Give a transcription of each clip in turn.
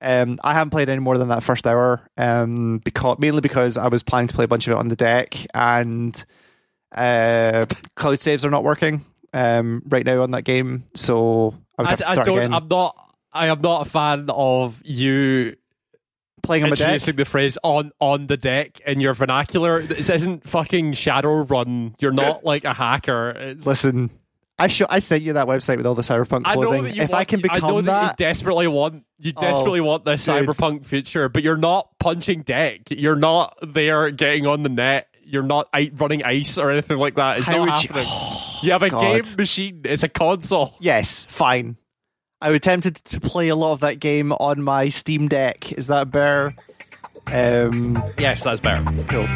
Um, I haven't played any more than that first hour, um, because mainly because I was planning to play a bunch of it on the deck, and uh, cloud saves are not working um, right now on that game, so I would have to I, I start don't. again. I'm not. I am not a fan of you playing on the deck. introducing the phrase "on on the deck" in your vernacular. This isn't fucking Shadowrun. You're not like a hacker. It's, Listen, I show, I sent you that website with all the cyberpunk I clothing. know that you if want, I can become I know that, that, you desperately want you Oh, desperately want this cyberpunk future, but you're not punching deck. You're not there getting on the net. You're not i- running ice or anything like that. It's not would you- happening. You, have a God. game machine. It's a console. yes, fine. I was tempted to play a lot of that game on my Steam Deck. Is that better? Um, Yes, that's better. cool.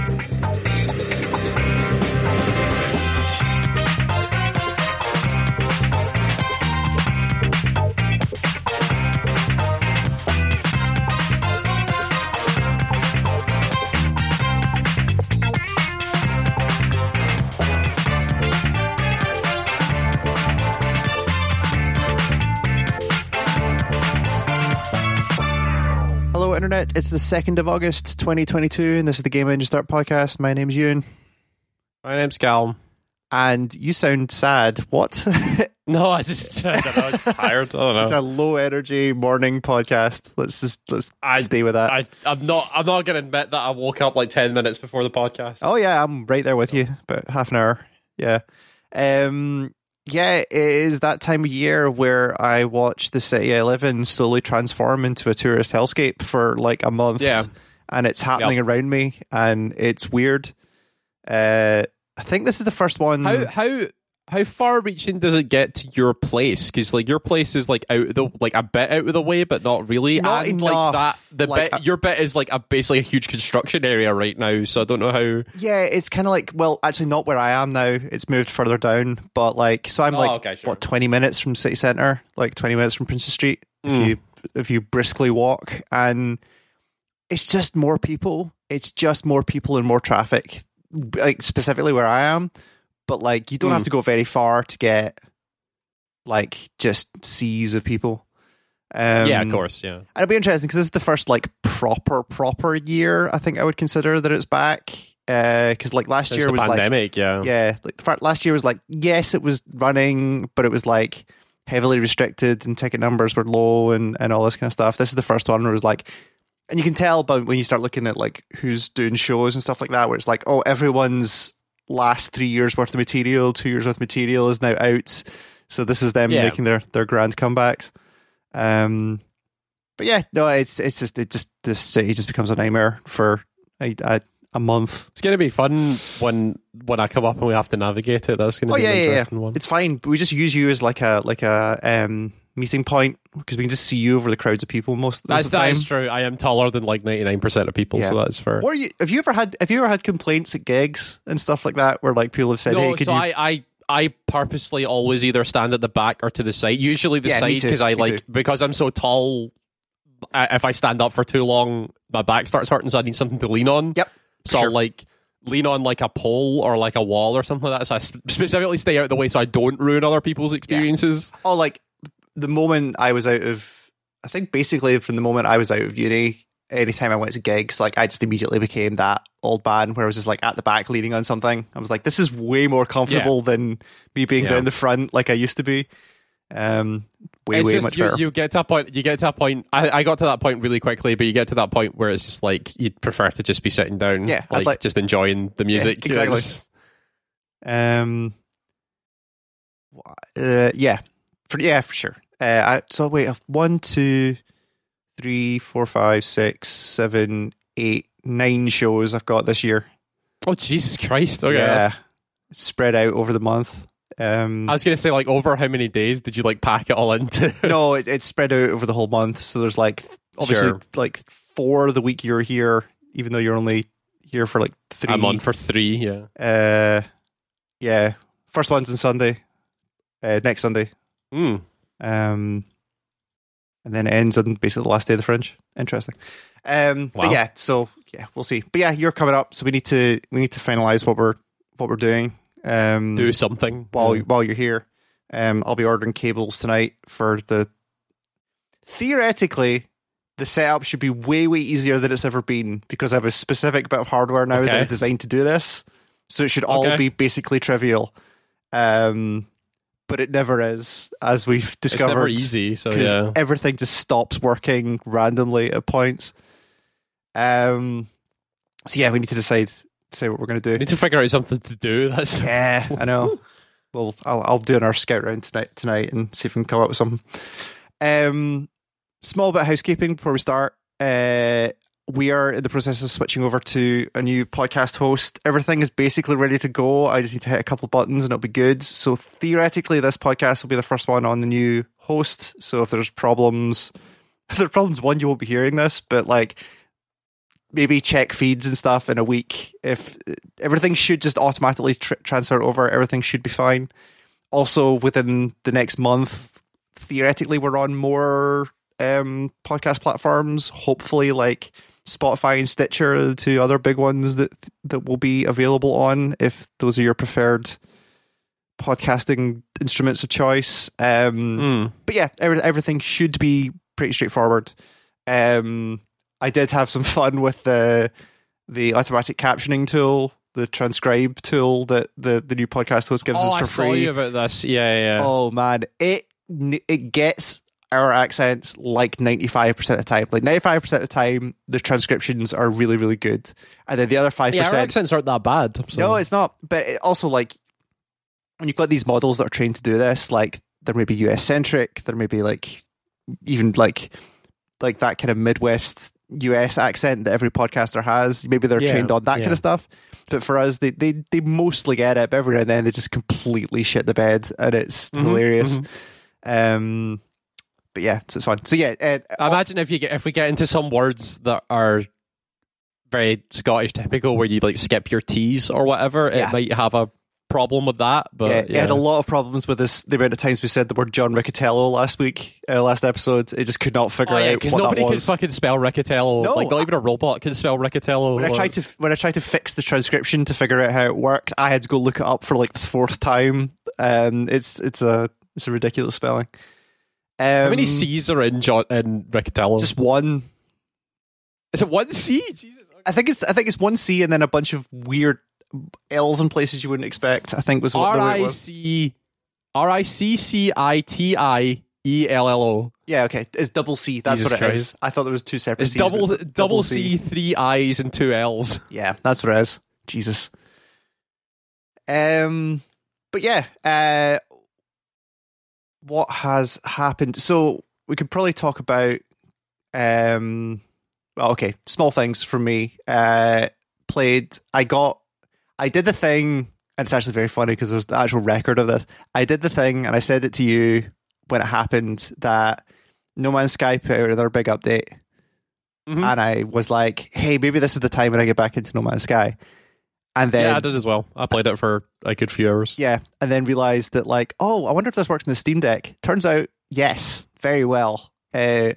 Internet. It's the 2nd of August, 2022, and this is the Game Engine Start podcast. My name's Ewan, My name's Callum. and you sound sad. What? No, I just I don't know, I was tired. I don't know. it's a low energy morning podcast. Let's just let's I- stay with that. I, I'm not. I'm not going to admit that I woke up like ten minutes before the podcast. Oh yeah, I'm right there with you. About half an hour. Yeah. Um yeah, it is that time of year where I watch the city I live in slowly transform into a tourist hellscape for like a month. Yeah. And it's happening around me and it's weird. Uh I think this is the first one How how how far reaching does it get to your place? Because like your place is like out of the like a bit out of the way, but not really. Not and enough, like that, the like, bit uh, your bit is like a basically a huge construction area right now. So I don't know how. Yeah, it's kind of like well, actually not where I am now. It's moved further down, but like so I'm Oh, like okay, sure. what 20 minutes from city center, like 20 minutes from Princes Street if Mm. you if you briskly walk and it's just more people. It's just more people and more traffic. Like specifically where I am, but like you don't have Mm. to go very far to get like just seas of people. Um, yeah, of course. Yeah. and it'll be interesting because this is the first like proper proper year I think I would consider that it's back. Because like last year was like pandemic. yeah. yeah, like last year was like yes, it was running, but it was like heavily restricted and ticket numbers were low and and all this kind of stuff. This is the first one where it was like, and you can tell, but when you start looking at like who's doing shows and stuff like that, where it's like, oh, everyone's last three years worth of material, two years worth of material is now out. So this is them Yeah. making their their grand comebacks. Um, but yeah, no, it's it's just it just the city just becomes a nightmare for a a, a month. It's gonna be fun when when I come up and we have to navigate it. That's gonna Oh be yeah, an yeah, yeah. interesting one. It's fine. We just use you as like a like a um, meeting point because we can just see you over the crowds of people most, That's of the time. is true. I am taller than like ninety nine percent of people, so that's fair. Or you, have you ever had have you ever had complaints at gigs and stuff like that where like people have said, No, "Hey, so you?" I, I I purposely always either stand at the back or to the side. Usually the Yeah, side because I me like too. because I'm so tall. I, if I stand up for too long, my back starts hurting, so I need something to lean on. Yep, So sure. I'll like lean on like a pole or like a wall or something like that. So I specifically stay out of the way so I don't ruin other people's experiences. oh, like the moment I was out of, I think basically from the moment I was out of uni, anytime I went to gigs, like I just immediately became that old man where I was just like at the back leaning on something. I was like, this is way more comfortable than me being Yeah. down the front like I used to be. Um, way it's way just much you, better. you get to a point. You get to a point. I, I got to that point really quickly, but you get to that point where it's just like you'd prefer to just be sitting down, Yeah, like, like- just enjoying the music. Yeah, exactly. It's- Um. Uh, yeah, for yeah, for sure. Uh, I, so wait, I've one, two, three, four, five, six, seven, eight, nine shows I've got this year. Oh Jesus Christ! Okay, yeah, spread out over the month. Um, I was gonna say like over how many days did you like pack it all into? no, it, it's spread out over the whole month. So there's like obviously Sure. like four of the week you're here, even though you're only here for like three. I'm on for three. Yeah. Uh, yeah, first one's on Sunday. Uh, next Sunday. Mm. Um, and then it ends on basically the last day of the Fringe. Interesting. Um, Wow. but yeah, so yeah, we'll see. But yeah, you're coming up, so we need to we need to finalize what we're what we're doing. Um, Do something while Yeah. while you're here. Um, I'll be ordering cables tonight for the. Theoretically, the setup should be way way easier than it's ever been because I have a specific bit of hardware now that Okay. is designed to do this. So it should all Okay. be basically trivial. Um, but it never is, as we've discovered. It's never easy. So yeah. everything just stops working randomly at points. Um, so yeah, we need to decide decide what we're going to do. We need to figure out something to do. That's Yeah, I know. Well, I'll I'll do an our scout round tonight tonight and see if we can come up with something. Um, small bit of housekeeping before we start. Uh, we are in the process of switching over to a new podcast host. Everything is basically ready to go. I just need to hit a couple buttons and it'll be good. So theoretically, this podcast will be the first one on the new host. So if there's problems, if there are problems, one you won't be hearing this, but like maybe check feeds and stuff in a week. If everything should just automatically tr- transfer over, everything should be fine. Also, within the next month, theoretically, we're on more um, podcast platforms. Hopefully, like Spotify and Stitcher, are the two other big ones that that will be available on. If those are your preferred podcasting instruments of choice. Um, Mm. but yeah, every, everything should be pretty straightforward. Um, I did have some fun with the the automatic captioning tool, the transcribe tool that the, the new podcast host gives oh, us I for saw free. you about this. Yeah, yeah. Oh man, it it gets our accents like ninety five percent of the time. Like ninety five percent of the time, the transcriptions are really really good, and then the other 5%. Yeah, our accents aren't that bad. So. No, it's not. But it also, like, when you've got these models that are trained to do this, like, they're maybe US centric, they're maybe like, even like, like that kind of Midwest US accent that every podcaster has. Maybe they're Yeah, trained on that kind of stuff. But for us, they, they, they mostly get it. But every now and then, they just completely shit the bed, and it's Mhm, hilarious. mhm. Um, but yeah, so it's fun. So yeah, uh, I imagine if you get if we get into some words that are very Scottish typical, where you like skip your T's or whatever, Yeah. it might have a problem with that. But yeah, yeah, it had a lot of problems with this. The amount of times we said the word John Riccitiello last week, uh, last episode, it just could not figure Oh, yeah, out because nobody that can was. fucking spell Riccitiello. No, like not even a robot can spell Riccitiello. when I tried to when I tried to fix the transcription to figure out how it worked, I had to go look it up for like the fourth time. Um, it's it's a it's a ridiculous spelling. Um, How many C's are in John in Riccitiello? Just one. is it one C? Jesus. I think it's I think it's one C and then a bunch of weird L's in places you wouldn't expect. I think was what R the way it I was. C R I C C I T I E L L O. Yeah, okay, it's double C. That's Jesus what it is. Christ. I thought there was two separate. It's C's, but double it's double C, three I's and two L's. Yeah, that's what it is. Jesus. Um, but yeah, uh, what has happened? So we could probably talk about. Um, well, okay, small things for me. Uh, played. I got. I did the thing, and it's actually very funny because there's the actual record of this. I did the thing, and I said it to you when it happened that No Man's Sky put out another big update Mhm. and I was like, "Hey, maybe this is the time when I get back into No Man's Sky." And then yeah, I did as well. I played it for a good few hours. yeah, and then realized that like, oh, I wonder if this works in the Steam Deck. Turns out, yes, very well. Uh,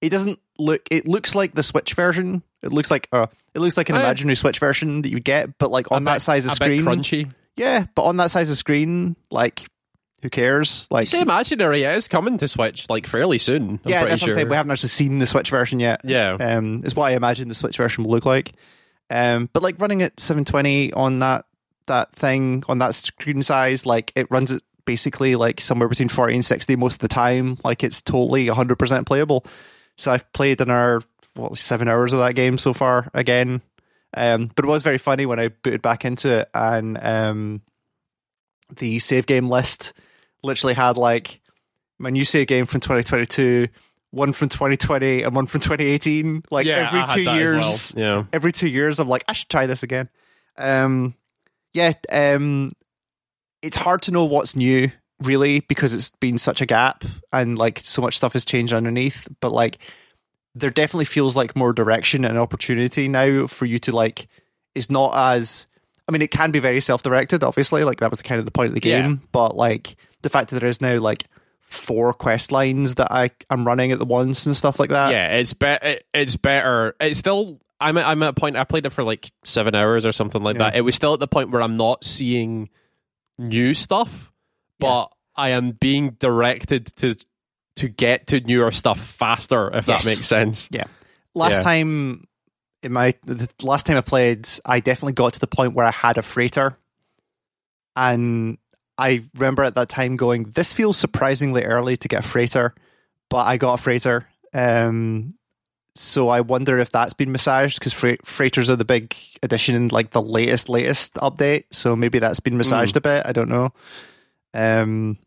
it doesn't look. It looks like the Switch version. It looks like uh, it looks like an Eh. imaginary Switch version that you get, but like on that size of screen. crunchy. Yeah, but on that size of screen, like, who cares? You Like, say imaginary it is coming to Switch like fairly soon. I'm yeah, pretty that's sure. what I'm saying. We haven't actually seen the Switch version yet. yeah. um, is what I imagine the Switch version will look like. Um, but like running at 720 on that that thing on that screen size, like it runs it basically like somewhere between 40 and 60 most of the time. Like it's totally 100% playable. So I've played another what seven hours of that game so far again. Um, but it was very funny when I booted back into it and um, the save game list literally had like my new save game from 2022 one from 2020 and one from 2018 like yeah, every two years well. Yeah. every two years i'm like i should try this again um yeah um it's hard to know what's new really because it's been such a gap and like so much stuff has changed underneath but like there definitely feels like more direction and opportunity now for you to like it's not as i mean it can be very self-directed obviously like that was kind of the point of the Yeah. game but like the fact that there is now like four quest lines that i i'm running at the once and stuff like that yeah, it's better. It's better. It's still. I'm. At, I'm at a point. I played it for like seven hours or something like Yeah. that. It was still at the point where I'm not seeing new stuff, but I am being directed to to get to newer stuff faster, if Yes. that makes sense. Yeah. Last Yeah. time in my the last time I played, I definitely got to the point where I had a freighter. And I remember at that time going, This feels surprisingly early to get a freighter, but I got a freighter. Um so I wonder if that's been massaged because fre- freighters are the big addition in like the latest latest update. So maybe that's been massaged a bit. I don't know. Um,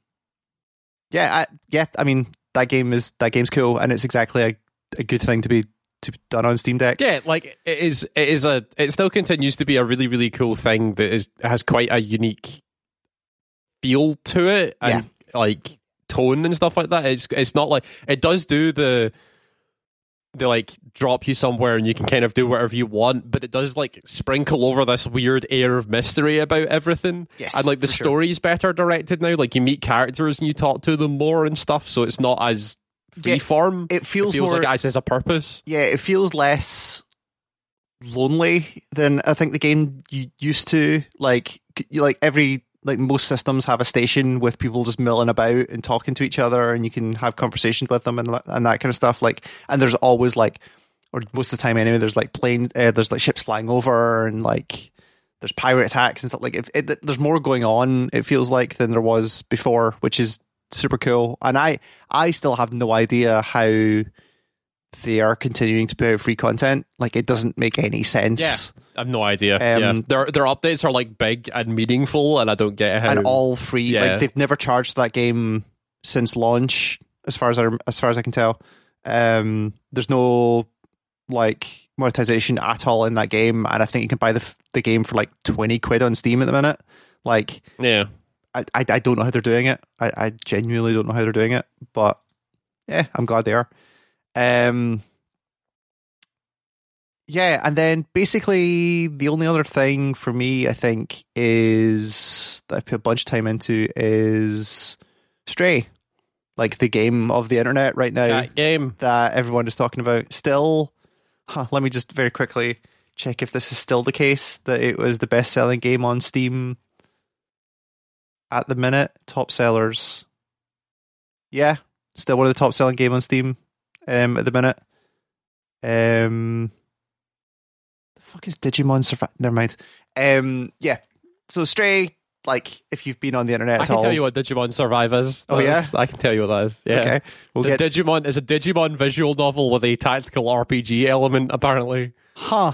yeah, I, yeah. I mean, that game is that game's cool, and it's exactly a, a good thing to be to be done on Steam Deck. Yeah, like it is. It is a. It still continues to be a really, really cool thing that is has quite a unique feel to it, and like tone and stuff like that. It's it's not like it does do the the like drop you somewhere and you can kind of do whatever you want, but it does like sprinkle over this weird air of mystery about everything. Yes, and like the for sure. story's better directed now. Like you meet characters and you talk to them more and stuff, so it's not as Yeah, freeform. it feels more- like it has a purpose. yeah, it feels less lonely than I think the game you used to. Like, you like every like most systems have a station with people just milling about and talking to each other, and you can have conversations with them and and that kind of stuff. Like, and there's always like, or most of the time anyway, there's like planes, uh, there's like ships flying over, and like there's pirate attacks and stuff. Like, if it, there's more going on, it feels like than there was before, which is super cool. And I I still have no idea how they are continuing to put out free content. Like it doesn't make any sense. Yeah. I have no idea. Um, yeah. Their their updates are like big and meaningful, and I don't get how. And all free. Yeah. Like they've never charged that game since launch, as far as I as far as I can tell. Um, there's no like monetization at all in that game, and I think you can buy the the game for like twenty quid on Steam at the minute. Like yeah, I I, I don't know how they're doing it. I, I genuinely don't know how they're doing it, but yeah, I'm glad they are. Um, yeah, and then basically the only other thing for me, I think, is that I put a bunch of time into is Stray, like the game of the internet right now that game. that everyone is talking about. Still, huh, let me just very quickly check if this is still the case that it was the best selling game on Steam at the minute. Top sellers. Yeah, still one of the top selling game on Steam um, at the minute. Um, fuck is Digimon Survive? Never mind. Um, yeah. So Stray, like if you've been on the internet I can all, tell you what Digimon Survive is. Oh, yeah? I can tell you what that is. Yeah. okay, we'll it's, get a Digimon, it's a Digimon visual novel with a tactical RPG element, apparently, huh.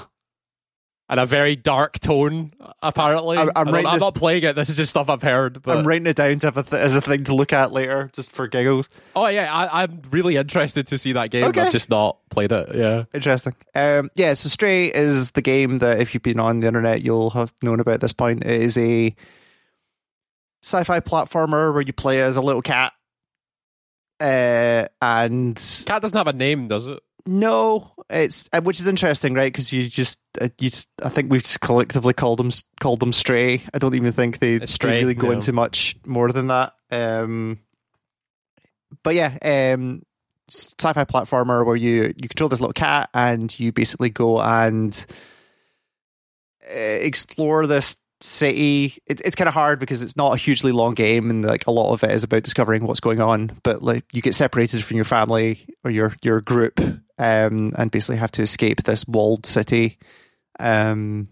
And a very dark tone, apparently. I'm- I'm I don't- writing I'm this- not playing it. This is just stuff I've heard. But I'm writing it down to have a th- as a thing to look at later, just for giggles. oh yeah, I, I'm really interested to see that game. Okay. I've just not played it. Yeah. Interesting. Um, yeah, so Stray is the game that if you've been on the internet, you'll have known about at this point. It is a sci-fi platformer where you play as a little cat. Uh, and Cat doesn't have a name, does it? No, it's uh, which is interesting, right? Because you just, uh, you I think we've collectively called them called them Stray. I don't even think they, Stray, really go yeah. into much more than that. Um, but yeah, um, sci-fi platformer where you you control this little cat and you basically go and uh, explore this city. It, it's kind of hard because it's not a hugely long game, and like a lot of it is about discovering what's going on. But like you get separated from your family or your your group, um, and basically have to escape this walled city, um,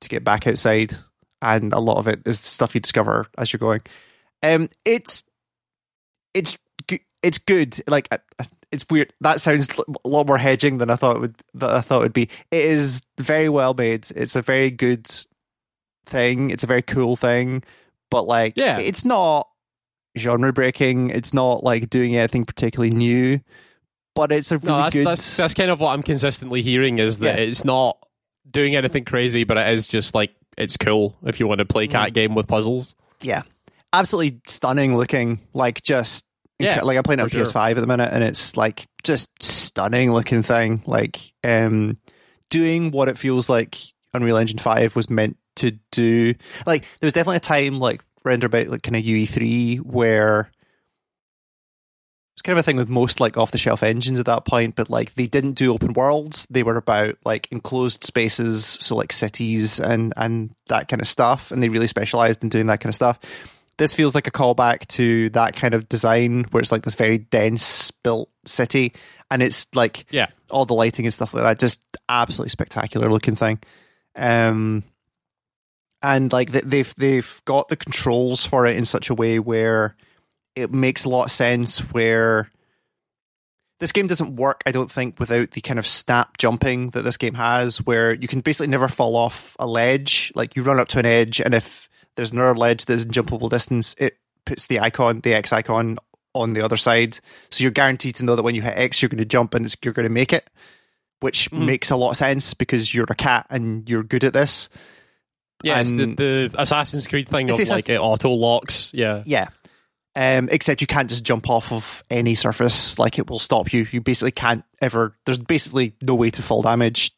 to get back outside. And a lot of it is stuff you discover as you're going. Um, it's it's it's good. Like it's weird. That sounds a lot more hedging than I thought it would. That I thought it would be. It is very well made. It's a very good thing. It's a very cool thing. But like, Yeah. it's not genre breaking. It's not like doing anything particularly new. But it's a really No, that's, good. that's that's kind of what I'm consistently hearing is that Yeah. it's not doing anything crazy, but it is just like it's cool if you want to play Mm. cat game with puzzles. yeah, absolutely stunning looking. Like just Yeah, like I'm playing it on sure. PS5 at the minute, and it's like just stunning looking thing. Like um, doing what it feels like Unreal Engine Five was meant to do. Like there was definitely a time like render about like kind of UE3 where it's kind of a thing with most like off the shelf engines at that point, but like they didn't do open worlds. They were about like enclosed spaces, so like cities and and that kind of stuff, and they really specialized in doing that kind of stuff. this feels like a callback to that kind of design where it's like this very dense built city and it's like yeah all the lighting and stuff like that just absolutely spectacular looking thing um and like they've they've got the controls for it in such a way where it makes a lot of sense where this game doesn't work i don't think without the kind of snap jumping that this game has where you can basically never fall off a ledge like you run up to an edge and if there's another ledge that's in jumpable distance it puts the icon the x icon on the other side so you're guaranteed to know that when you hit x you're going to jump and you're going to make it which mm. makes a lot of sense because you're a cat and you're good at this yeah, it's the, the Assassin's Creed thing of like it auto locks. Yeah, yeah. Um, except you can't just jump off of any surface; like it will stop you. You basically can't ever. There's basically no way to fall damage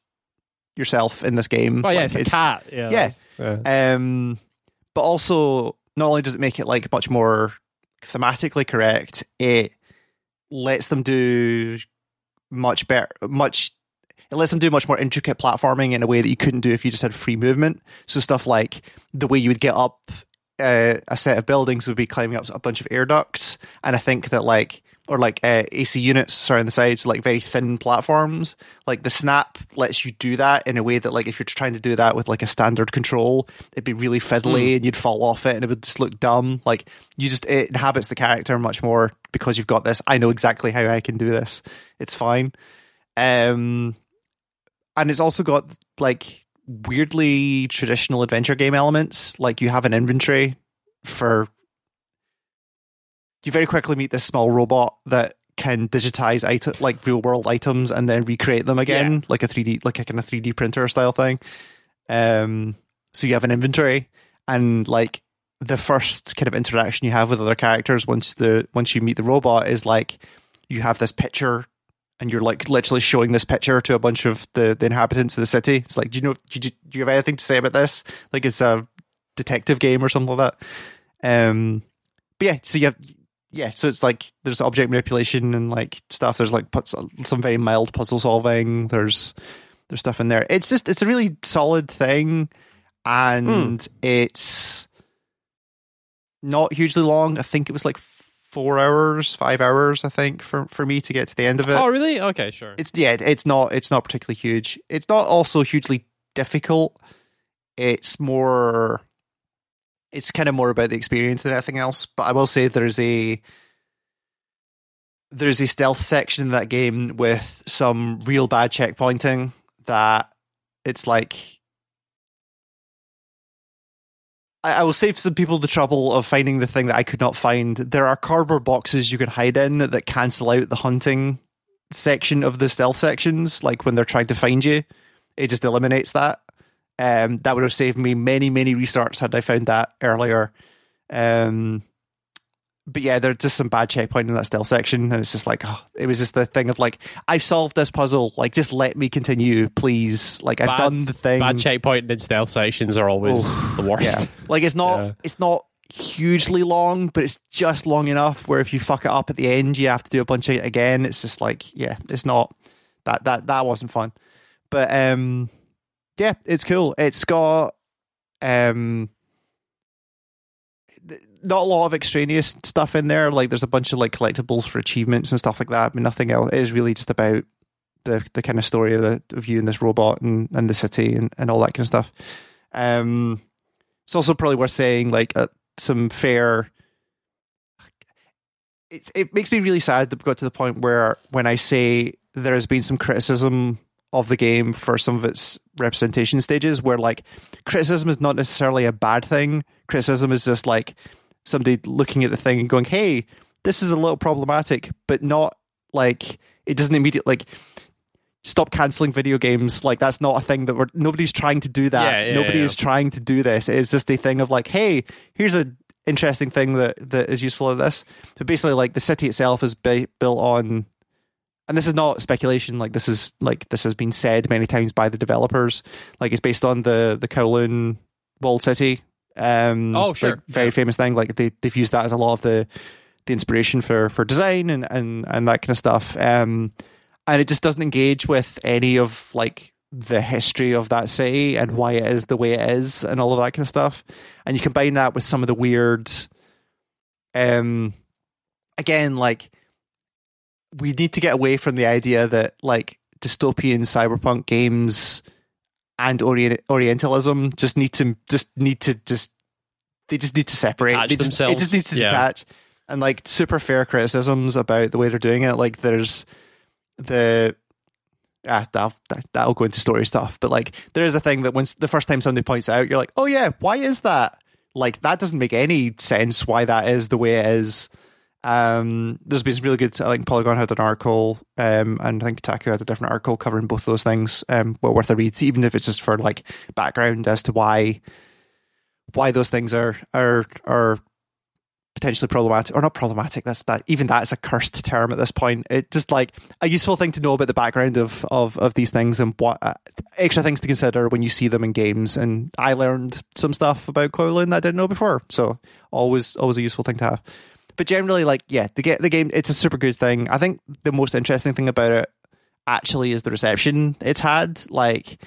yourself in this game. Oh yeah, like, it's a cat. Yeah, yeah. yeah. Um, but also, not only does it make it like much more thematically correct, it lets them do much better, much it lets them do much more intricate platforming in a way that you couldn't do if you just had free movement. So stuff like the way you would get up uh, a set of buildings would be climbing up a bunch of air ducts, and I think that like or like uh, AC units sorry on the sides, like very thin platforms. Like the snap lets you do that in a way that like if you're trying to do that with like a standard control, it'd be really fiddly mm. and you'd fall off it and it would just look dumb. Like you just it inhabits the character much more because you've got this. I know exactly how I can do this. It's fine. Um, and it's also got like weirdly traditional adventure game elements. Like you have an inventory for. You very quickly meet this small robot that can digitize item like real world items and then recreate them again, yeah. like a three D, like a kind of three D printer style thing. Um, so you have an inventory, and like the first kind of interaction you have with other characters once the once you meet the robot is like you have this picture and you're like literally showing this picture to a bunch of the, the inhabitants of the city. It's like, do you know, do you, do you have anything to say about this? Like it's a detective game or something like that. Um, but yeah, so you have, yeah, so it's like there's object manipulation and like stuff. There's like some very mild puzzle solving. There's there's stuff in there. It's just it's a really solid thing, and mm. it's not hugely long. I think it was like four hours, five hours, I think, for for me to get to the end of it. Oh, really? Okay, sure. It's yeah, it's not it's not particularly huge. It's not also hugely difficult. It's more it's kind of more about the experience than anything else. But I will say there's a there's a stealth section in that game with some real bad checkpointing that it's like I, will save some people the trouble of finding the thing that I could not find. There are cardboard boxes you can hide in that cancel out the hunting section of the stealth sections. Like when they're trying to find you, it just eliminates that. Um, that would have saved me many, many restarts had I found that earlier. Um, but yeah, there's just some bad checkpoint in that stealth section, and it's just like oh, it was just the thing of like I've solved this puzzle, like just let me continue, please. Like I've done the thing. Bad checkpoint in stealth sections are always the worst. Yeah. Like it's not yeah. it's not hugely long, but it's just long enough where if you fuck it up at the end, you have to do a bunch of it again. It's just like yeah, it's not that that that wasn't fun, but um, yeah, it's cool. It's got um not a lot of extraneous stuff in there. Like there's a bunch of like collectibles for achievements and stuff like that. Mean, nothing else. It is really just about the the kind of story of the of you and this robot and, and the city and, and all that kind of stuff. Um, it's also probably worth saying like uh, some fair. It it makes me really sad that we got to the point where when I say there has been some criticism of the game for some of its representation stages, where like criticism is not necessarily a bad thing. Criticism is just like somebody looking at the thing and going, "Hey, this is a little problematic," but not like it doesn't immediately like stop canceling video games. Like that's not a thing that we're nobody's trying to do that. Yeah, yeah, Nobody yeah. is trying to do this. It's just a thing of like, hey, here's a interesting thing that that is useful of this. So basically, like the city itself is ba- built on. And this is not speculation. Like this is like this has been said many times by the developers. Like it's based on the the Kowloon walled city um, oh, sure. Like, very famous thing. Like they they've used that as a lot of the the inspiration for for design and and and that kind of stuff. Um, and it just doesn't engage with any of like the history of that city and why it is the way it is and all of that kind of stuff. And you combine that with some of the weird um, again, like we need to get away from the idea that like dystopian cyberpunk games and orient- Orientalism just need to just need to just they just need to separate. Detach They just, themselves. it just needs to Yeah. detach. And like super fair criticisms about the way they're doing it. Like there's the ah, that'll, that, that'll go into story stuff. But like there is a thing that once the first time somebody points it out, you're like, oh yeah, why is that? Like that doesn't make any sense why that is the way it is. Um, there's been some really good. I think Polygon had an article, um, and I think Kotaku had a different article covering both those things. Um, well worth a read, even if it's just for like background as to why why those things are are are potentially problematic or not problematic. That's that even that is a cursed term at this point. It just like a useful thing to know about the background of of of these things and what uh, extra things to consider when you see them in games. And I learned some stuff about Kowloon that I didn't know before, so always always a useful thing to have. But generally, like yeah, the get the game it's a super good thing. I think the most interesting thing about it actually is the reception it's had. Like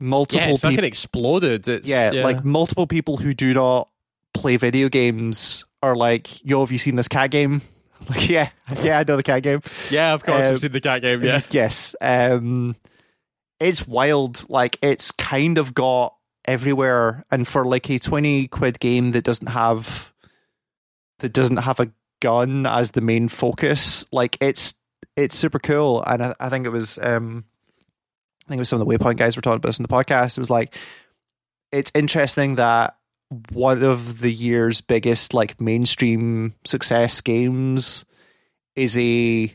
multiple Yeah, it's people exploded. It's, yeah, like multiple people who do not play video games are like, "Yo, have you seen this cat game?" Like, yeah, yeah, I know the cat game. yeah, of course, um, we've seen the cat game. Yeah, yes. Um, it's wild. Like, it's kind of got everywhere, and for like a twenty quid game that doesn't have that doesn't have a gun as the main focus, like it's it's super cool. And I, I think it was um, I think it was some of the Waypoint guys were talking about this in the podcast. It was like it's interesting that one of the year's biggest like mainstream success games is a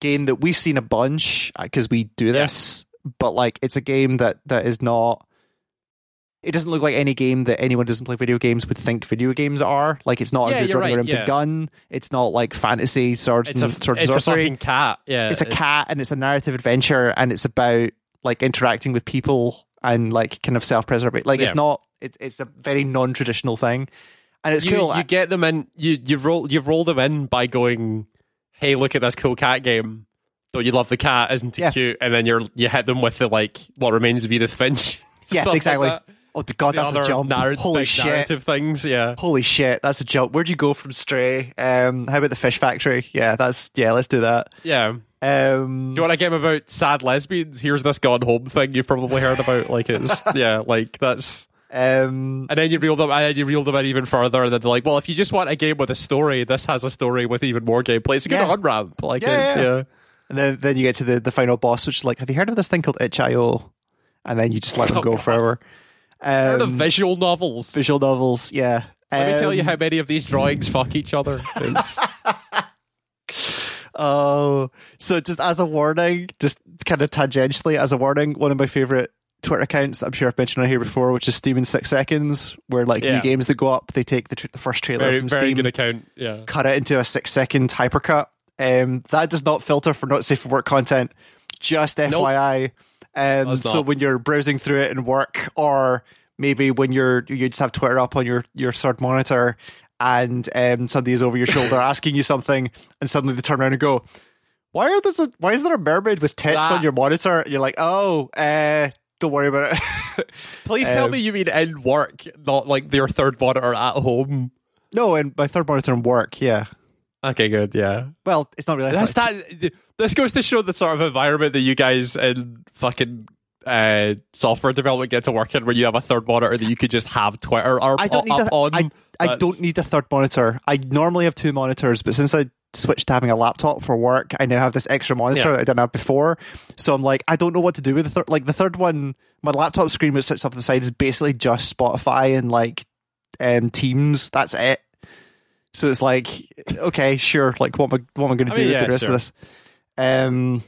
game that we've seen a bunch because we do this, but like it's a game that that is not. It doesn't look like any game that anyone doesn't play video games would think video games are. Like it's not Yeah, a dude running right, around with a gun. It's not like fantasy swords it's a and swords it's and a fucking cat. Yeah, it's a cat and it's a narrative adventure and it's about like interacting with people and like kind of self-preservation like Yeah. it's not it, it's a very non-traditional thing and it's You, cool you get them in. You you roll you roll them in by going, "Hey, look at this cool cat game." Don't you love the cat? Isn't it Yeah. cute? And then you're you hit them with the like, "What remains of Edith Finch?" yeah like exactly that. Oh the god that's a jump narr- holy shit narrative things. Yeah, holy shit that's a jump where'd you go from stray um how about the fish factory yeah that's yeah let's do that yeah. um Do you want a game about sad lesbians? Here's this gone home thing you've probably heard about. Like it's yeah, like that's um and then you reel them and then you reel them in even further and then they're like, well, if you just want a game with a story, this has a story with even more gameplay. It's a good Yeah. on ramp. Like Yeah, it's yeah. yeah. and then then you get to the the final boss which is like have you heard of this thing called itch.io and then you just let them Oh, go God. forever Um, visual novels. visual novels yeah Let me tell you Um, how many of these drawings fuck each other. Oh, so just as a warning, just kind of tangentially as a warning, one of my favorite Twitter accounts I'm sure I've mentioned on here before, which is Steam in six seconds, where like Yeah. new games that go up, they take the tr- the first trailer very from very Steam, good account. Yeah. cut it into a six second hypercut. Um, that does not filter for not safe for work content. Just FYI. Um, so when you're browsing through it in work, or maybe when you're you just have Twitter up on your your third monitor, and um, somebody is over your shoulder asking you something, and suddenly they turn around and go, "Why are this? A, why is there a mermaid with tits That- on your monitor?" And you're like, "Oh, uh, don't worry about it." Please tell Um, me you mean in work, not like your third monitor at home. no, and my third monitor in work, yeah. Okay, good. Yeah. Well, it's not really. That's that. This goes to show the sort of environment that you guys in fucking uh, software development get to work in, where you have a third monitor that you could just have Twitter or I don't need up a, on. I, I don't need a third monitor. I normally have two monitors, but since I switched to having a laptop for work, I now have this extra monitor Yeah. that I didn't have before. So I'm like, I don't know what to do with the third. Like the third one, my laptop screen which sits off to the side is basically just Spotify and like um, Teams. That's it. So it's like, okay, sure. Like, what am I, what am I going to I do mean, with yeah, the rest sure. of this? Um,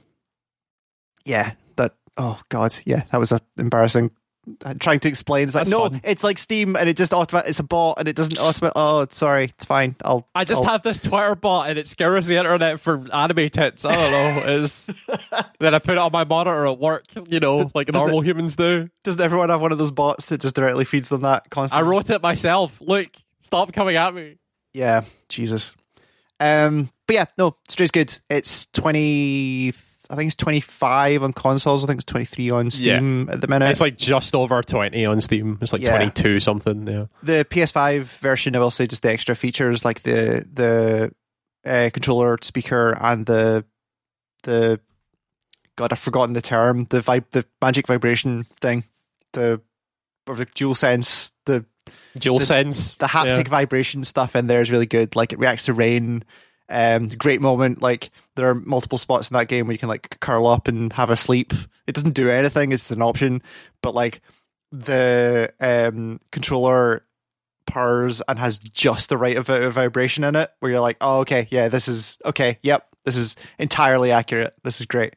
yeah, that. Oh God, yeah, that was a embarrassing. uh, Trying to explain, it's like That's no, fun. it's like Steam, and it just automatic. It's a bot, and it doesn't automatic. Oh, sorry, it's fine. I'll. I just I'll, have this Twitter bot and it scours the internet for anime tits. I don't know. Is then I put it on my monitor at work, you know, like does normal humans do. Doesn't everyone have one of those bots that just directly feeds them that constantly? I wrote it myself. Look, stop coming at me. Yeah, Jesus. Um, but yeah, no, Stray's good. It's twenty I think it's 25 on consoles. I think it's 23 on Steam at the minute. It's like just over 20 on Steam. It's like Yeah. 22 something. Yeah. the PS5 version, I will say, just the extra features like the the uh, controller speaker and the the God, I've forgotten the term. The vib, the magic vibration thing, the or the DualSense, the Dual The- sense. the haptic vibration stuff in there is really good. Like it reacts to rain. Um, great moment. Like there are multiple spots in that game where you can like curl up and have a sleep. It doesn't do anything. It's an option, but like the um controller purrs and has just the right of, of vibration in it, where you're like, oh okay, yeah, this is okay. Yep, this is entirely accurate. This is great.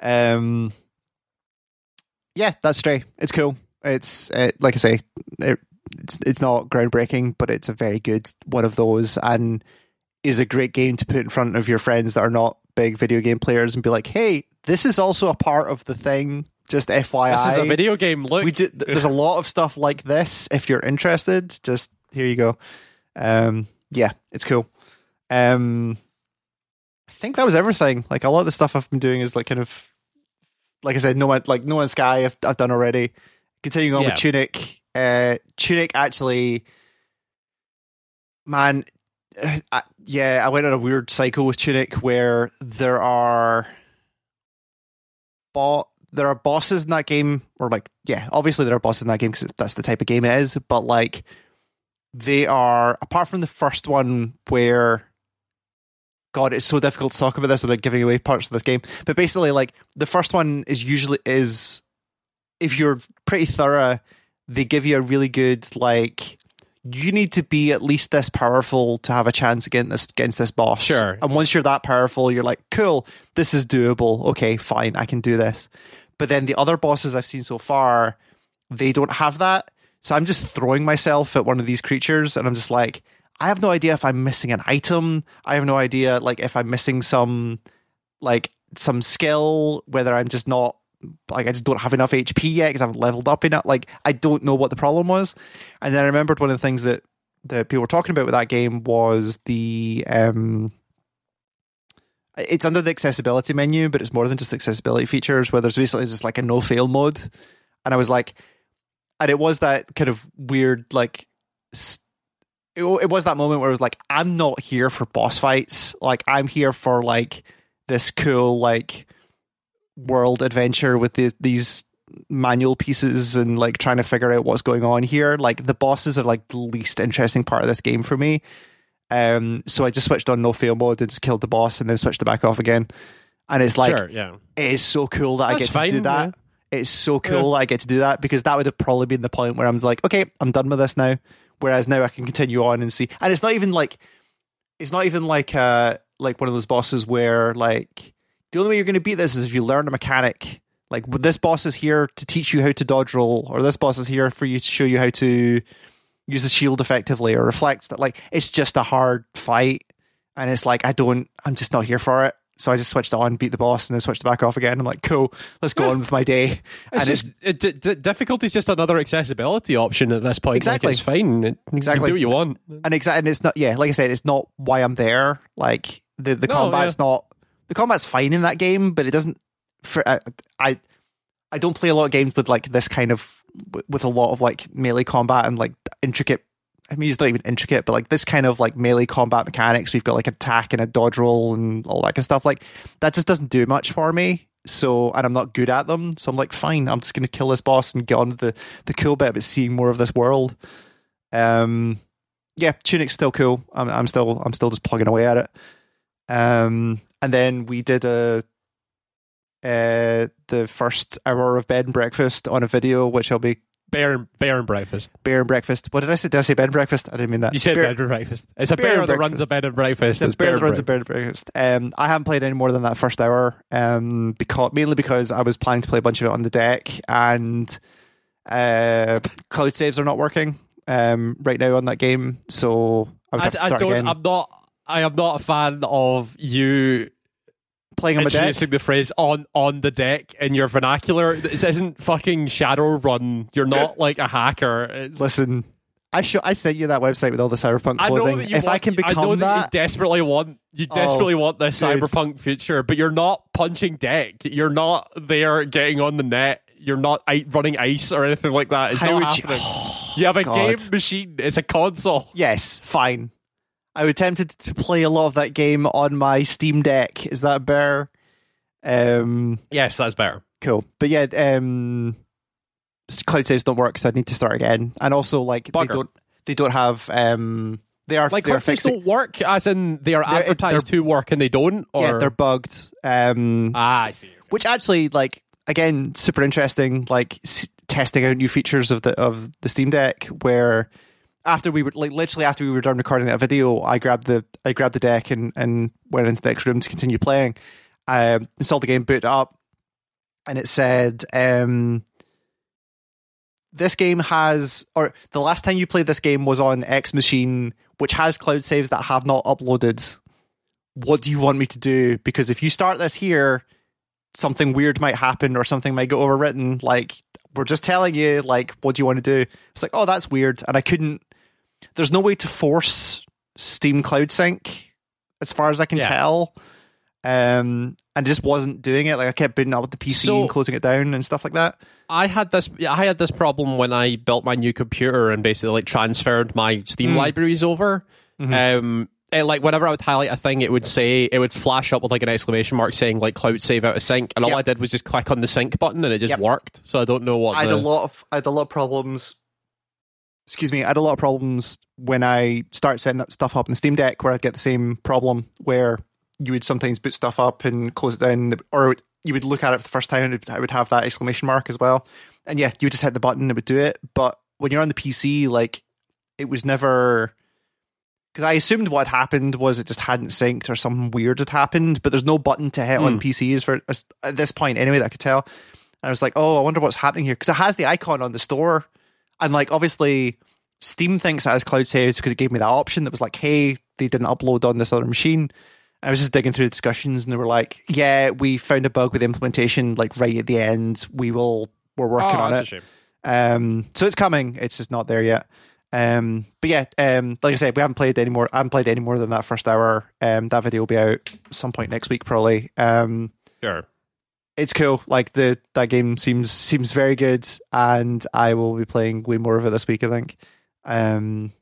Um, yeah, that's Stray. It's cool. It's uh, like I say, it, it's it's not groundbreaking, but it's a very good one of those, and is a great game to put in front of your friends that are not big video game players, and be like, "Hey, this is also a part of the thing." Just FYI, This is a video game. Look. we do, there's a lot of stuff like this. If you're interested, just here you go. Um, yeah, it's cool. Um, I think that was everything. Like a lot of the stuff I've been doing is like kind of, like I said, no one like No Man's Sky. I've I've done already. Continuing on Yeah. with Tunic. Uh, Tunic actually, man, uh, I, yeah, I went on a weird cycle with Tunic where there are bo- there are bosses in that game, or like, yeah, obviously there are bosses in that game because that's the type of game it is. But like, they are apart from the first one where, God, it's so difficult to talk about this without giving away parts of this game. But basically, like the first one is usually is if you're pretty thorough, they give you a really good like. You need to be at least this powerful to have a chance against this against this boss. Sure. And once you're that powerful, you're like, cool, this is doable. Okay, fine, I can do this. But then the other bosses I've seen so far, they don't have that. So I'm just throwing myself at one of these creatures and I'm just like, I have no idea if I'm missing an item. I have no idea like if I'm missing some like some skill, whether I'm just not like I just don't have enough HP yet because I haven't leveled up enough. Like I don't know what the problem was. And then I remembered one of the things that that people were talking about with that game was the um it's under the accessibility menu, but it's more than just accessibility features where there's basically just like a no fail mode. And I was like, and it was that kind of weird, like, s- it, it was that moment where it was like, I'm not here for boss fights. Like, I'm here for like this cool, like, world adventure with the, these manual pieces and like trying to figure out what's going on here. Like, the bosses are like the least interesting part of this game for me. Um, so I just switched on no fail mode and just killed the boss and then switched it back off again. And it's like, sure, yeah. it is so cool that I That's get to do fine, that. It's so cool that I get to do that because that would have probably been the point where I'm like, okay, I'm done with this now. Whereas now I can continue on and see, and it's not even like, it's not even like uh like one of those bosses where like the only way you're going to beat this is if you learn a mechanic. Like this boss is here to teach you how to dodge roll, or this boss is here for you to show you how to use the shield effectively or reflects that. Like it's just a hard fight, and it's like I don't, I'm just not here for it. So I just switched on, beat the boss, and then switched it back off again. I'm like, cool, let's go on with my day. It's and just it, d- d- difficulty is just another accessibility option at this point. Exactly. like, it's fine. It, Exactly. You can do what you want. and exactly, and it's not. Yeah, like I said, it's not why I'm there. Like the the No, combat's not. The combat's fine in that game, but it doesn't. For I, I, I don't play a lot of games with like this kind of with a lot of like melee combat and like intricate. I mean, it's not even intricate, but like this kind of like melee combat mechanics. We've got like attack and a dodge roll and all that kind of stuff. Like that just doesn't do much for me. So, and I'm not good at them. So I'm like, fine, I'm just going to kill this boss and get on the the cool bit of seeing more of this world. Um, yeah, Tunic's still cool. I'm, I'm still I'm still just plugging away at it. Um, and then we did a uh the first hour of bed and breakfast on a video, which I'll be Bear and bear and breakfast. bear and breakfast. What did I say? Did I say bed and breakfast? I didn't mean that. You said bear, bed and breakfast. It's a bear bear, that runs a bed and breakfast. It's It's bear bear that runs a bed and breakfast. Um, I haven't played any more than that first hour. Um, because mainly because I was planning to play a bunch of it on the deck, and uh, cloud saves are not working um right now on that game. So I would I, have to I start don't. again. I'm not. I am not a fan of you playing on my deck. introducing the phrase "on on the deck" in your vernacular. This isn't fucking Shadowrun. You're not like a hacker. It's, Listen, I show, I sent you that website with all the cyberpunk I know clothing. that you if want, I can become I know that, that, you desperately want you Oh, desperately want this dude. cyberpunk future, but you're not punching deck. You're not there getting on the net. You're not i- running ice or anything like that. It's How not would you- happening. You, have a God. game machine. It's a console. yes, fine. I would tempted to play a lot of that game on my Steam Deck. Is that better? Um, Yes, that's better. cool. But yeah, um, cloud saves don't work, so I need to start again. And also, like they don't they don't have um they are Like they are fixing don't work, as in they are They're- advertised to work and they don't. Or yeah they're bugged. Um, ah, I see. which actually like again super interesting like s- testing out new features of the of the steam deck where after we were like literally after we were done recording that video i grabbed the i grabbed the deck and and went into the next room to continue playing. I um, installed the game boot up and it said um this game has or the last time you played this game was on x machine which has cloud saves that have not uploaded. What do you want me to do? Because if you start this here something weird might happen or something might get overwritten. Like we're just telling you like what do you want to do? It's like oh that's weird and i couldn't there's no way to force steam cloud sync as far as i can Yeah. tell um and it just wasn't doing it like i kept booting up with the pc So- and closing it down and stuff like that I had this. I had this problem when I built my new computer and basically like transferred my Steam Mm. libraries over. Mhm. Um, it, like whenever I would highlight a thing, it would say it would flash up with like an exclamation mark saying like "cloud save out of sync," and all Yep. I did was just click on the sync button and it just Yep. worked. So I don't know what I had the, a lot of I had a lot of problems. Excuse me, I had a lot of problems when I start setting up stuff up in the Steam Deck, where I'd get the same problem where you would sometimes boot stuff up and close it down, or you would look at it for the first time and it- I would have that exclamation mark as well. And yeah, you would just hit the button and it would do it. But when you're on the PC, like it was never because I assumed what happened was it just hadn't synced or something weird had happened, but there's no button to hit on Hmm. PCs for at this point anyway that I could tell. And I was like, oh, I wonder what's happening here because it has the icon on the store, and like obviously Steam thinks it has cloud saves because it gave me that option that was like, hey, they didn't upload on this other machine. I was just digging through the discussions, and they were like, yeah, we found a bug with the implementation, like right at the end. We will, we're working oh, on it. Um, so it's coming. It's just not there yet. Um, but yeah, um, like I said, we haven't played any more. I haven't played any more than that first hour. Um, that video will be out some point next week, probably. Um, Sure. It's cool. Like the that game seems seems very good, and I will be playing way more of it this week. I think. Um,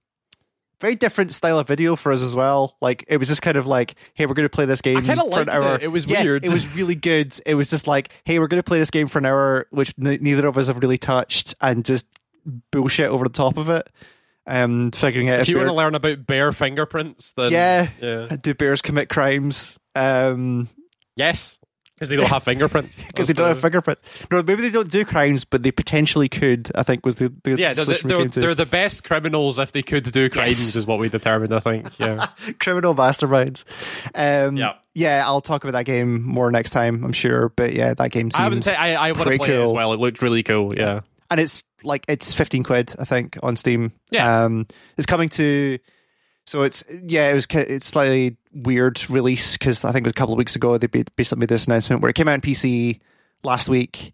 very different style of video for us as well. Like it was just kind of like, hey, we're going to play this game for an hour. it. It was Yeah, weird. It was really good. It was just like, hey, we're going to play this game for an hour, which n- neither of us have really touched, and just bullshit over the top of it. Um, figuring out If you bear- want to learn about bear fingerprints, then Yeah. yeah, do bears commit crimes. Um, yes, because they don't have fingerprints. because they don't have fingerprints. No, maybe they don't do crimes, but they potentially could. I think was the, the Yeah, they're, they're, they're the best criminals if they could do crimes, Yes. is what we determined. I think. Yeah. criminal masterminds. Um, Yeah. yeah, I'll talk about that game more next time. I'm sure, but yeah, that game I haven't. seems I I want to play it as cool. well. It looked really cool. Yeah. and it's like it's 15 quid I think on Steam. Yeah. Um, it's coming to. So it's yeah, it was it's slightly weird release because I think it was a couple of weeks ago they basically made this announcement where it came out on PC last week.